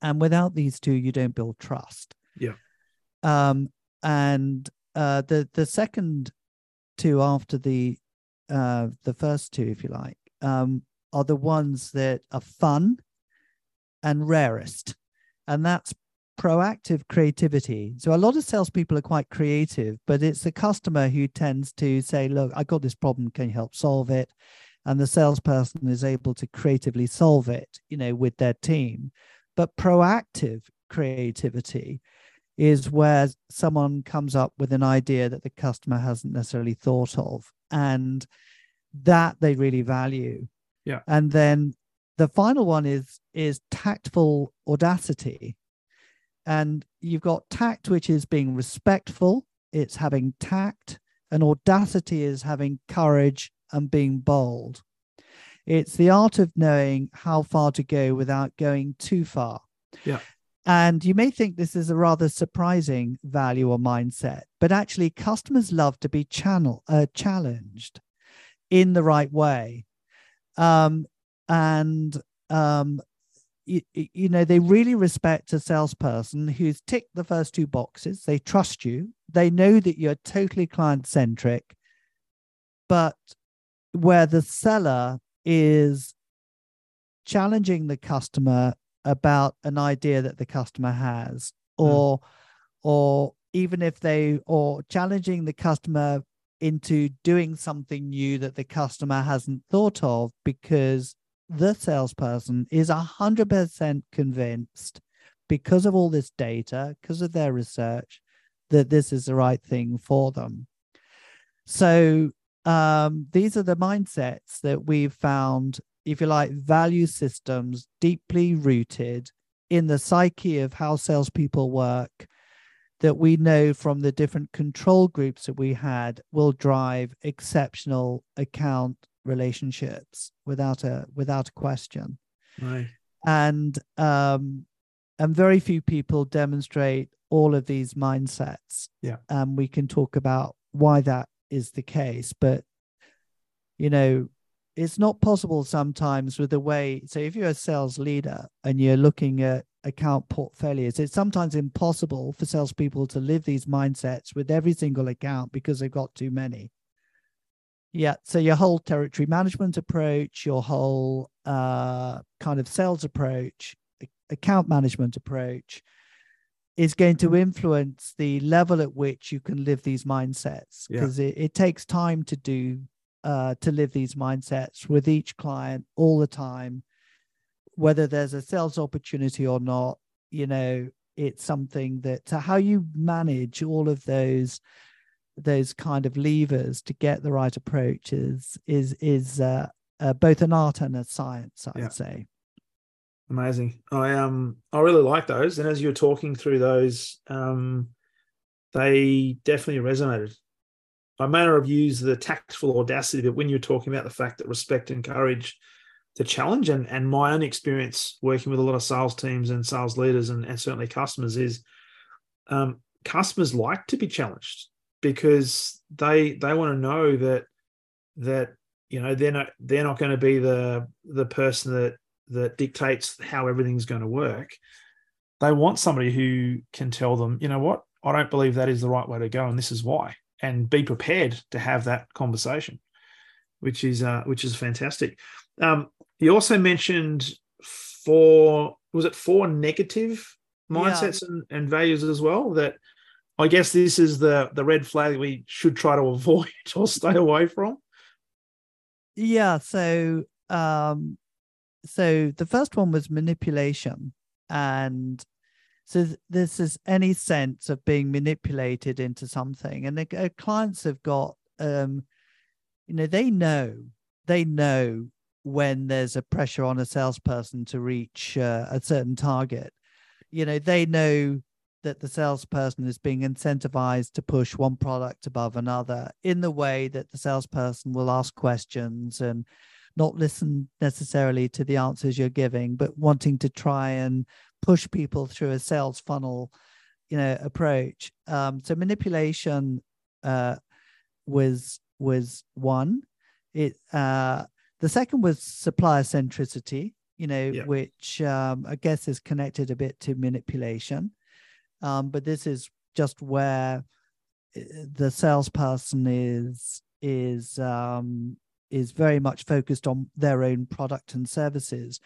B: And without these two, you don't build trust.
A: Yeah.
B: Um, and uh, the the second two after the uh, the first two, if you like, um, are the ones that are fun and rarest, and that's proactive creativity. So a lot of salespeople are quite creative, but it's the customer who tends to say, "Look, I got this problem. Can you help solve it?" And the salesperson is able to creatively solve it, you know, with their team. But proactive creativity is where someone comes up with an idea that the customer hasn't necessarily thought of, and that they really value.
A: Yeah.
B: And then the final one is is tactful audacity and you've got tact, which is being respectful, it's having tact, and audacity is having courage and being bold. It's the art of knowing how far to go without going too far.
A: Yeah.
B: And you may think this is a rather surprising value or mindset, but actually, customers love to be channel uh, challenged in the right way. Um, and um, you, you know they really respect a salesperson who's ticked the first two boxes. They trust you. They know that you're totally client centric but where the seller is challenging the customer about an idea that the customer has or mm. or even if they or challenging the customer into doing something new that the customer hasn't thought of because the salesperson is 100% convinced because of all this data because of their research that this is the right thing for them. So um, these are the mindsets that we've found if you like value systems deeply rooted in the psyche of how salespeople work that we know from the different control groups that we had will drive exceptional account relationships without a without a question.
A: Right.
B: And um and very few people demonstrate all of these mindsets.
A: Yeah.
B: And we can talk about why that is the case but you know it's not possible sometimes with the way so if you're a sales leader and you're looking at account portfolios it's sometimes impossible for salespeople to live these mindsets with every single account because they've got too many yeah so your whole territory management approach your whole uh, kind of sales approach account management approach is going to influence the level at which you can live these mindsets because yeah. it, it takes time to do uh, to live these mindsets with each client all the time, whether there's a sales opportunity or not. You know, it's something that to how you manage all of those those kind of levers to get the right approach is is is uh, uh, both an art and a science. I'd yeah. say.
A: Amazing. I um I really like those, and as you're talking through those, um, they definitely resonated. I may not have used the tactful audacity, but when you're talking about the fact that respect and courage to challenge, and, and my own experience working with a lot of sales teams and sales leaders and, and certainly customers is um, customers like to be challenged because they they want to know that that you know they're not they're not going to be the the person that that dictates how everything's going to work. They want somebody who can tell them, you know what, I don't believe that is the right way to go, and this is why and be prepared to have that conversation, which is uh, which is fantastic. Um, you also mentioned four was it four negative mindsets yeah. and, and values as well that I guess this is the the red flag we should try to avoid or stay away from.
B: Yeah, so um so the first one was manipulation and so this is any sense of being manipulated into something, and the uh, clients have got, um, you know, they know they know when there's a pressure on a salesperson to reach uh, a certain target. You know, they know that the salesperson is being incentivized to push one product above another in the way that the salesperson will ask questions and not listen necessarily to the answers you're giving, but wanting to try and push people through a sales funnel, you know, approach. Um, so manipulation uh, was was one. It uh, the second was supplier centricity, you know, yeah. which um, I guess is connected a bit to manipulation. Um, but this is just where uh, the salesperson is is um, is very much focused on their own product and services.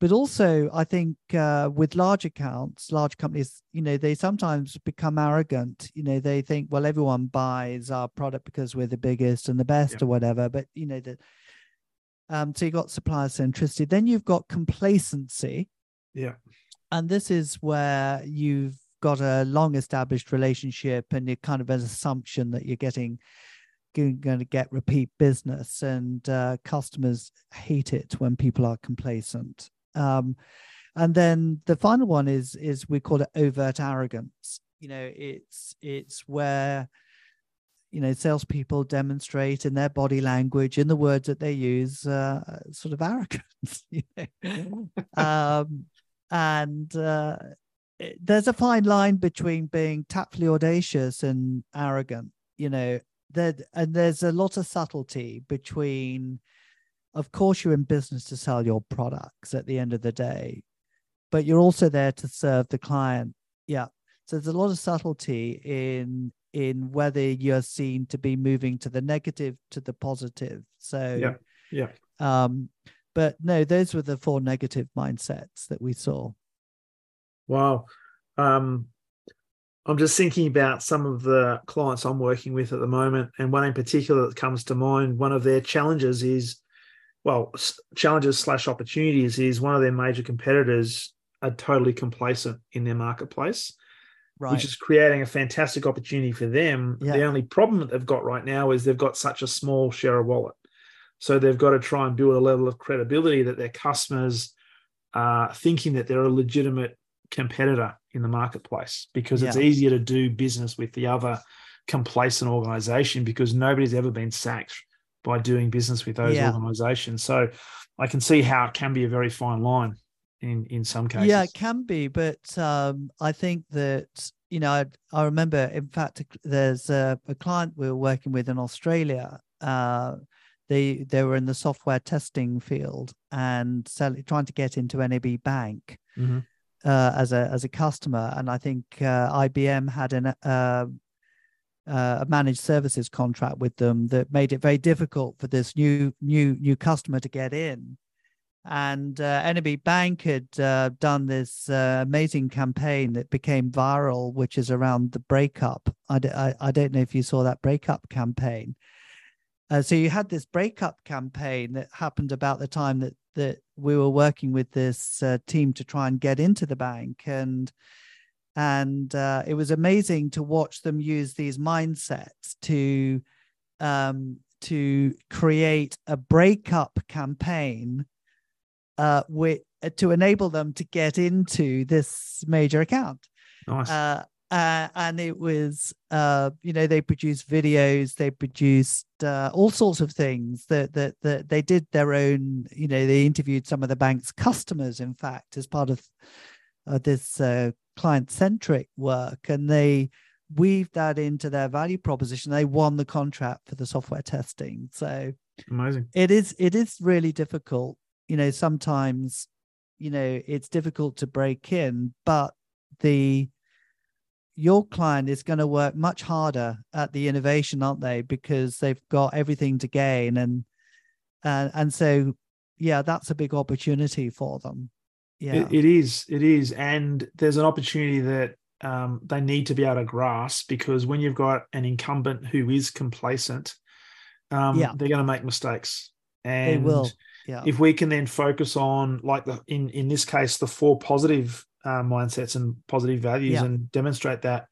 B: But also i think uh, with large accounts large companies you know they sometimes become arrogant. You know they think well everyone buys our product because we're the biggest and the best yeah. or whatever. But you know that um so you've got supplier centricity. Then you've got complacency.
A: Yeah.
B: And this is where you've got a long established relationship and you kind of an assumption that you're getting going to get repeat business and uh, customers hate it when people are complacent um, and then the final one is is we call it overt arrogance. You know, it's it's where you know salespeople demonstrate in their body language, in the words that they use, uh, sort of arrogance. You know? um, and uh, there's a fine line between being tactfully audacious and arrogant. You know, there and there's a lot of subtlety between of course you're in business to sell your products at the end of the day but you're also there to serve the client. Yeah. So there's a lot of subtlety in in whether you're seen to be moving to the negative to the positive. So
A: yeah. Yeah.
B: um but no those were the four negative mindsets that we saw
A: wow um I'm just thinking about some of the clients I'm working with at the moment, and one in particular that comes to mind. One of their challenges is, well, challenges slash opportunities is one of their major competitors are totally complacent in their marketplace, right. which is creating a fantastic opportunity for them. Yeah. The only problem that they've got right now is they've got such a small share of wallet, so they've got to try and build a level of credibility that their customers are thinking that they're a legitimate competitor in the marketplace because yeah. it's easier to do business with the other complacent organization because nobody's ever been sacked by doing business with those yeah. organizations. So I can see how it can be a very fine line in in some cases.
B: Yeah, it can be, but um, I think that you know I, I remember, in fact, there's a, a, client we were working with in Australia. Uh, they they were in the software testing field and selling, trying to get into NAB Bank. Mm-hmm uh, as a as a customer, and I think uh, IBM had an uh, uh, a managed services contract with them that made it very difficult for this new new new customer to get in. And uh, NAB Bank had uh, done this amazing campaign that became viral, which is around the breakup. I d- I, I don't know if you saw that breakup campaign. so you had this breakup campaign that happened about the time that that we were working with this uh, team to try and get into the bank and and uh, it was amazing to watch them use these mindsets to um, to create a breakup campaign uh, with, uh, to enable them to get into this major account.
A: Nice. Uh,
B: uh, and it was uh, you know they produced videos they produced uh, all sorts of things that, that that they did their own you know they interviewed some of the bank's customers in fact as part of this uh, client centric work. And they weaved that into their value proposition. They won the contract for the software testing. So
A: amazing.
B: it is it is really difficult. You know sometimes you know it's difficult to break in but the your client is going to work much harder at the innovation, aren't they? Because they've got everything to gain, and and and so yeah, that's a big opportunity for them. Yeah,
A: it, it is. It is, and there's an opportunity that um, they need to be able to grasp because when you've got an incumbent who is complacent, um, yeah. they're going to make mistakes, and
B: they will. Yeah.
A: If we can then focus on, like the in in this case, the four positive uh, mindsets and positive values yeah. and demonstrate that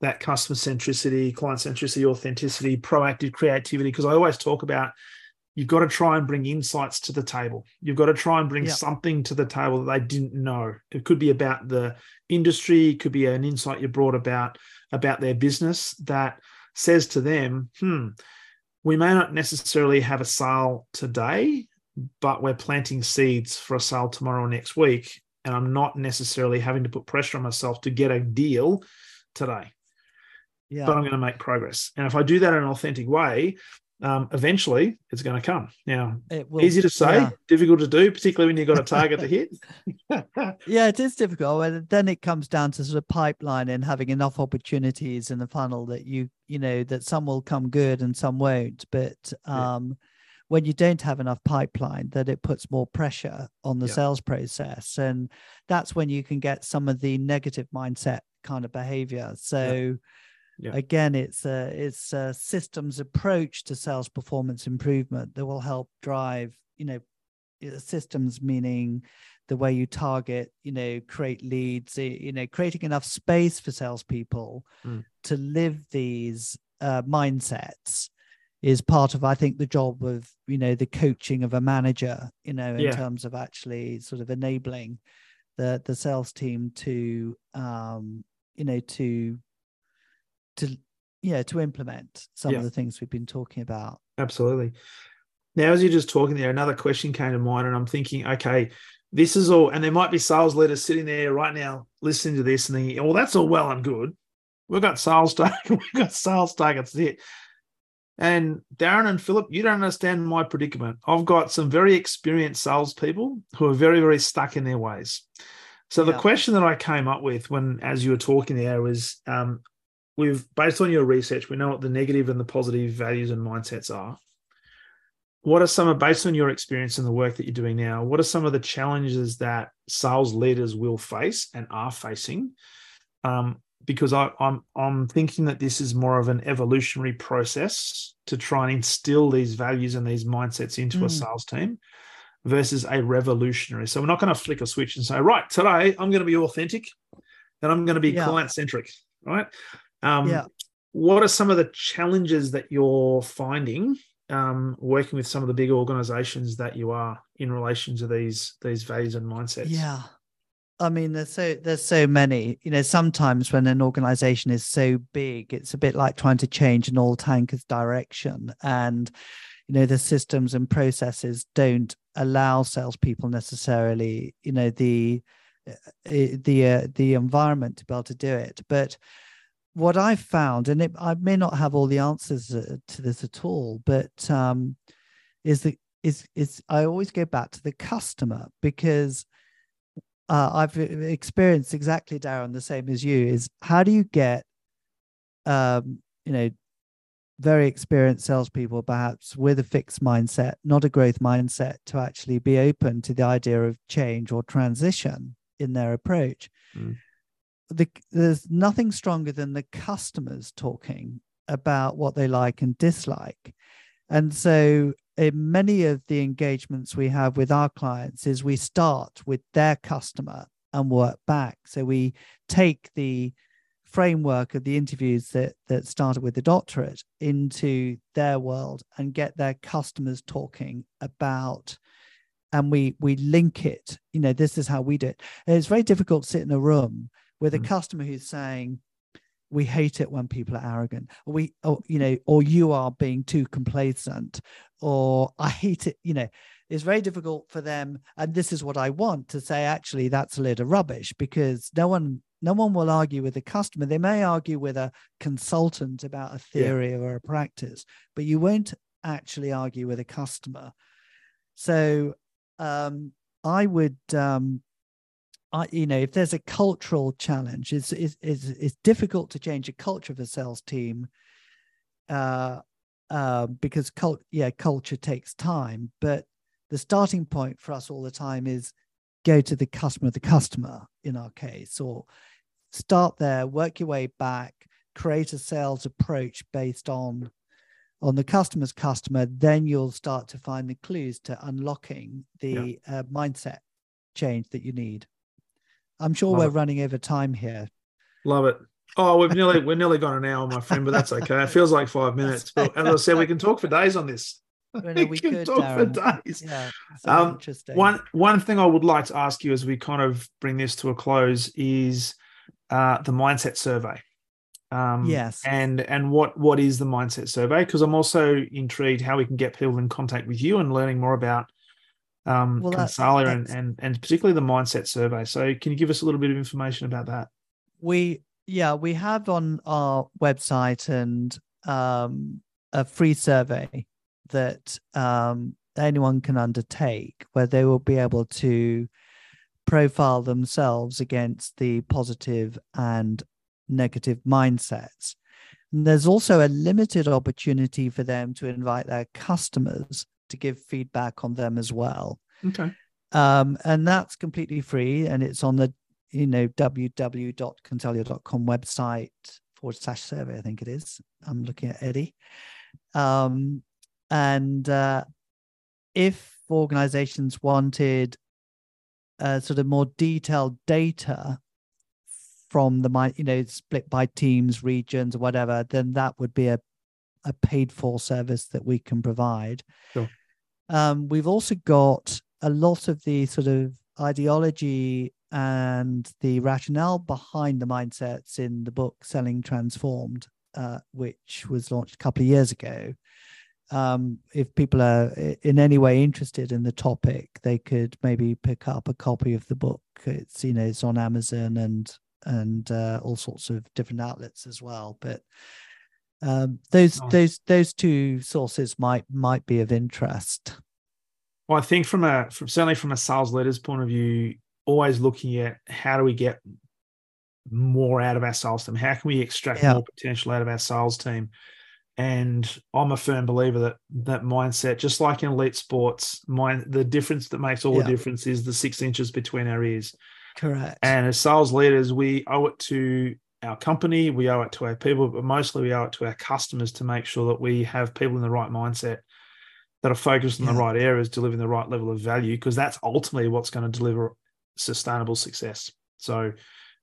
A: that customer centricity, client centricity, authenticity, proactive creativity. Because I always talk about you've got to try and bring insights to the table. You've got to try and bring yeah. something to the table that they didn't know. It could be about the industry, it could be an insight you brought about about their business that says to them, hmm, we may not necessarily have a sale today, but we're planting seeds for a sale tomorrow or next week and I'm not necessarily having to put pressure on myself to get a deal today. Yeah. But I'm going to make progress. And if I do that in an authentic way, um, eventually it's going to come. Now, will, easy to say, yeah. difficult to do, particularly when you've got a target to hit.
B: yeah, it is difficult. And then it comes down to sort of pipeline and having enough opportunities in the funnel that you, you know, that some will come good and some won't. But um, yeah when you don't have enough pipeline that it puts more pressure on the yeah. sales process and that's when you can get some of the negative mindset kind of behavior so yeah. Yeah. again it's a it's a systems approach to sales performance improvement that will help drive you know systems meaning the way you target you know create leads you know creating enough space for salespeople mm. to live these uh, mindsets is part of i think the job of you know the coaching of a manager you know in yeah. terms of actually sort of enabling the the sales team to um you know to to yeah to implement some yeah. of the things we've been talking about
A: absolutely now as you're just talking there another question came to mind and i'm thinking okay this is all and there might be sales leaders sitting there right now listening to this and thinking well that's all well and good we've got sales targets we've got sales targets here and Darren and Philip, you don't understand my predicament. I've got some very experienced salespeople who are very, very stuck in their ways. So the question that I came up with when, as you were talking there, was um, we've based on your research, we know what the negative and the positive values and mindsets are. What are some of, based on your experience and the work that you're doing now, what are some of the challenges that sales leaders will face and are facing um, because I, I'm I'm thinking that this is more of an evolutionary process to try and instill these values and these mindsets into mm. a sales team versus a revolutionary. So we're not going to flick a switch and say, right, today I'm going to be authentic and I'm going to be yeah. client centric, right? Um, yeah. What are some of the challenges that you're finding um, working with some of the big organizations that you are in relation to these these values and mindsets?
B: Yeah. I mean, there's so there's so many. You know, sometimes when an organization is so big, it's a bit like trying to change an oil tanker's direction, and you know the systems and processes don't allow salespeople necessarily. You know the uh, the uh, the environment to be able to do it, but what I've found, and it, I may not have all the answers uh, to this at all, but um, is that is is I always go back to the customer because uh, I've experienced exactly Darren the same as you is how do you get um, you know very experienced salespeople perhaps with a fixed mindset, not a growth mindset, to actually be open to the idea of change or transition in their approach. Mm. The, there's nothing stronger than the customers talking about what they like and dislike. And so in many of the engagements we have with our clients is we start with their customer and work back. So we take the framework of the interviews that that started with the doctorate into their world and get their customers talking about and we we link it. You know this is how we do it. And it's very difficult to sit in a room with a mm. customer who's saying we hate it when people are arrogant. Or we or you know or you are being too complacent or i hate it you know. It's very difficult for them and this is what i want to say actually that's a load of rubbish because no one no one will argue with a customer. They may argue with a consultant about a theory yeah. or a practice but you won't actually argue with a customer. So um, i would um, I, you know, if there's a cultural challenge, it's, it's, it's, it's difficult to change a culture of a sales team uh, uh, because cult, yeah, culture takes time. But the starting point for us all the time is go to the customer, the customer in our case, or start there, work your way back, create a sales approach based on on the customer's customer. Then you'll start to find the clues to unlocking the yeah. uh, mindset change that you need. I'm sure Love we're it. running over time here.
A: Love it. Oh, we've nearly we're nearly gone an hour, my friend, but that's okay. It feels like five minutes. But as I said, we can talk for days on this.
B: we, we can could, talk Darren. for days. Yeah, so
A: um, interesting. One one thing I would like to ask you as we kind of bring this to a close is uh, the mindset survey.
B: Um, yes.
A: And and what what is the mindset survey? Because I'm also intrigued how we can get people in contact with you and learning more about um, well, Consalia and, and and particularly the mindset survey. So can you give us a little bit of information about that?
B: We yeah we have on our website and um, a free survey that um, anyone can undertake where they will be able to profile themselves against the positive and negative mindsets. And there's also a limited opportunity for them to invite their customers to give feedback on them as well.
A: Okay.
B: Um, and that's completely free and it's on the you know www.consalia.com website forward slash survey, I think it is. I'm looking at Eddie. Um, and uh, if organizations wanted uh, sort of more detailed data from the you know split by teams regions or whatever then that would be a, a paid for service that we can provide
A: sure.
B: Um, we've also got a lot of the sort of ideology and the rationale behind the mindsets in the book Selling Transformed, uh, which was launched a couple of years ago. Um, if people are in any way interested in the topic, they could maybe pick up a copy of the book. It's you know it's on Amazon and and uh, all sorts of different outlets as well. But um, those oh. those those two sources might might be of interest.
A: Well, I think from a from certainly from a sales leader's point of view, always looking at how do we get more out of our sales team? How can we extract yeah. more potential out of our sales team? And I'm a firm believer that that mindset, just like in elite sports, mind the difference that makes all yeah. the difference is the six inches between our ears.
B: Correct.
A: And as sales leaders, we owe it to our company, we owe it to our people, but mostly we owe it to our customers to make sure that we have people in the right mindset that are focused on yeah. the right areas, delivering the right level of value, because that's ultimately what's going to deliver sustainable success. So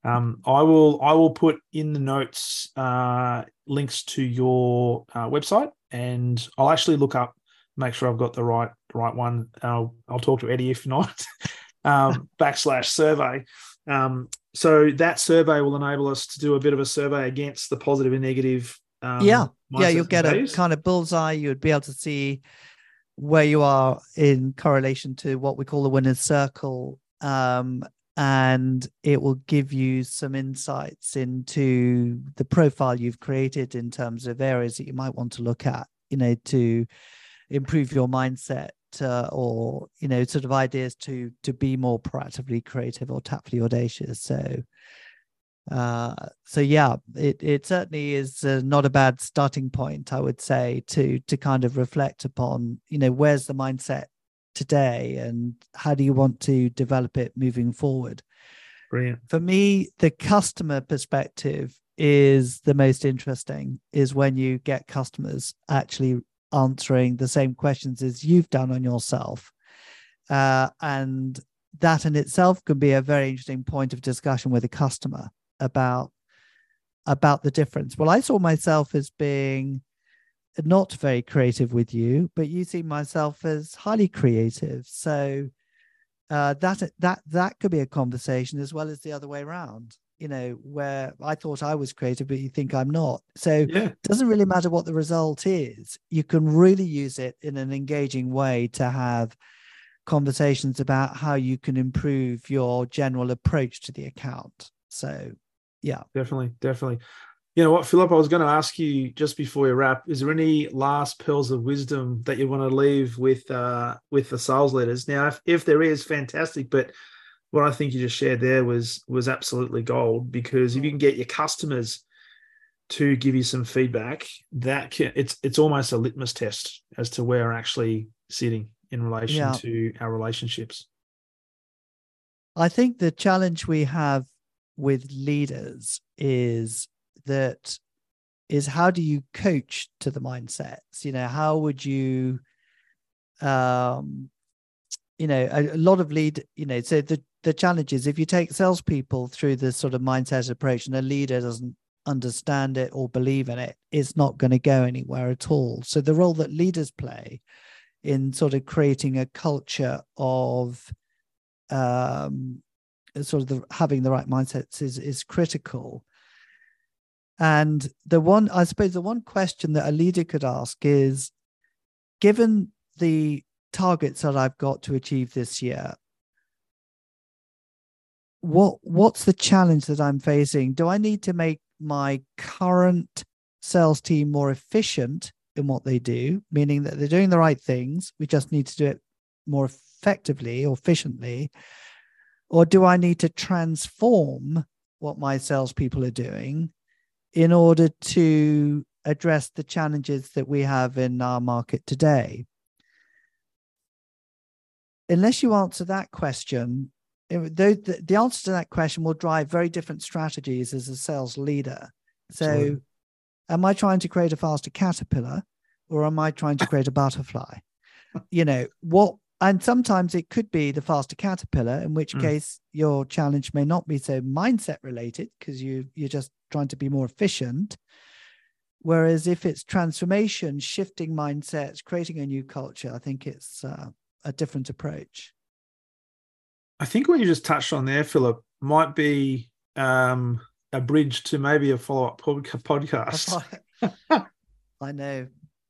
A: um, I will I will put in the notes uh, links to your uh, website, and I'll actually look up, make sure I've got the right right one. I'll I'll talk to Eddie if not. um, backslash survey. Um, so that survey will enable us to do a bit of a survey against the positive and negative.
B: Um, yeah, yeah, you'll get a kind of bullseye. You'd be able to see where you are in correlation to what we call the winner's circle, um, and it will give you some insights into the profile you've created in terms of areas that you might want to look at. You know, to improve your mindset uh, or you know sort of ideas to to be more proactively creative or tactfully audacious. So uh so yeah it it certainly is uh, not a bad starting point i would say to to kind of reflect upon you know where's the mindset today and how do you want to develop it moving forward?
A: Brilliant.
B: For me the customer perspective is the most interesting is when you get customers actually answering the same questions as you've done on yourself. Uh, and that in itself can be a very interesting point of discussion with a customer about about the difference. Well, I saw myself as being not very creative with you, but you see myself as highly creative. So uh, that that that could be a conversation as well as the other way around you know, where I thought I was creative, but you think I'm not. So yeah. it doesn't really matter what the result is. You can really use it in an engaging way to have conversations about how you can improve your general approach to the account. So, yeah.
A: Definitely. Definitely. You know what, Philip, I was going to ask you just before we wrap, is there any last pearls of wisdom that you want to leave with uh with the sales leaders? Now, if, if there is, fantastic, but what I think you just shared there was was absolutely gold because if you can get your customers to give you some feedback, that can, it's it's almost a litmus test as to where we're actually sitting in relation yeah. to our relationships.
B: I think the challenge we have with leaders is that is how do you coach to the mindsets? You know, how would you um you know a, a lot of lead you know so the the challenge is if you take salespeople through this sort of mindset approach and a leader doesn't understand it or believe in it, it's not going to go anywhere at all. So the role that leaders play in sort of creating a culture of um, sort of the, having the right mindsets is is critical. And the one, I suppose, the one question that a leader could ask is, given the targets that I've got to achieve this year, what what's the challenge that i'm facing? Do i need to make my current sales team more efficient in what they do meaning that they're doing the right things we just need to do it more effectively or efficiently? Or do i need to transform what my salespeople are doing in order to address the challenges that we have in our market today unless you answer that question the, the answer to that question will drive very different strategies as a sales leader. So, am I trying to create a faster caterpillar or am I trying to create a butterfly? you know, what, and sometimes it could be the faster caterpillar, in which mm. case your challenge may not be so mindset related because you, you're just trying to be more efficient. Whereas if it's transformation, shifting mindsets, creating a new culture, I think it's uh, a different approach.
A: I think what you just touched on there, Philip, might be um, a bridge to maybe a follow up podcast.
B: I know.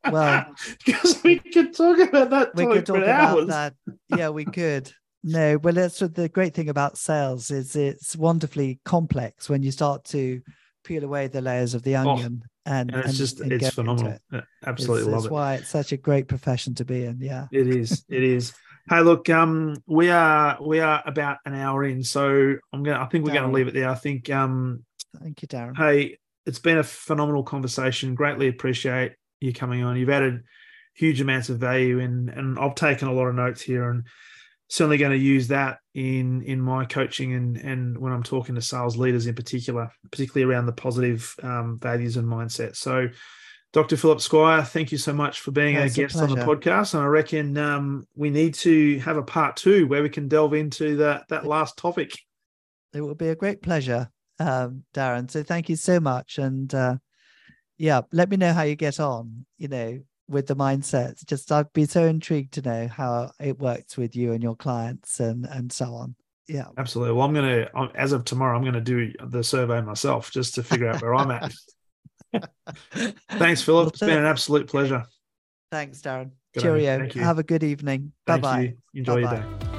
B: Well,
A: because we could talk about that. We could talk about hours. that.
B: Yeah, we could. No, well, that's the great thing about sales is it's wonderfully complex when you start to peel away the layers of the oh, onion. Oh, and,
A: and, it's
B: and,
A: just and it's phenomenal. It. Absolutely
B: it's,
A: love
B: it's
A: it.
B: Why it's such a great profession to be in. Yeah,
A: it is. It is. Hey, look, um, we are we are about an hour in, so I'm gonna. I think we're Darren. going to leave it there. I think. Um,
B: Thank you, Darren.
A: Hey, it's been a phenomenal conversation. Greatly appreciate you coming on. You've added huge amounts of value, and and I've taken a lot of notes here. And certainly going to use that in in my coaching and and when I'm talking to sales leaders in particular, particularly around the positive um, values and mindset. So, Dr. Philip Squire, thank you so much for being a guest on the podcast. And I reckon um, we need to have a part two where we can delve into that that last topic.
B: It will be a great pleasure, um, Darren. So thank you so much, and uh, yeah, let me know how you get on. You know, with the mindsets. Just I'd be so intrigued to know how it works with you and your clients and and so on. Yeah,
A: absolutely. Well, I'm gonna as of tomorrow, I'm gonna do the survey myself just to figure out where I'm at. Thanks, Philip. It's been an absolute pleasure.
B: Thanks, Darren. Good Cheerio. Have a good evening. Bye bye.
A: Enjoy Bye-bye. your day.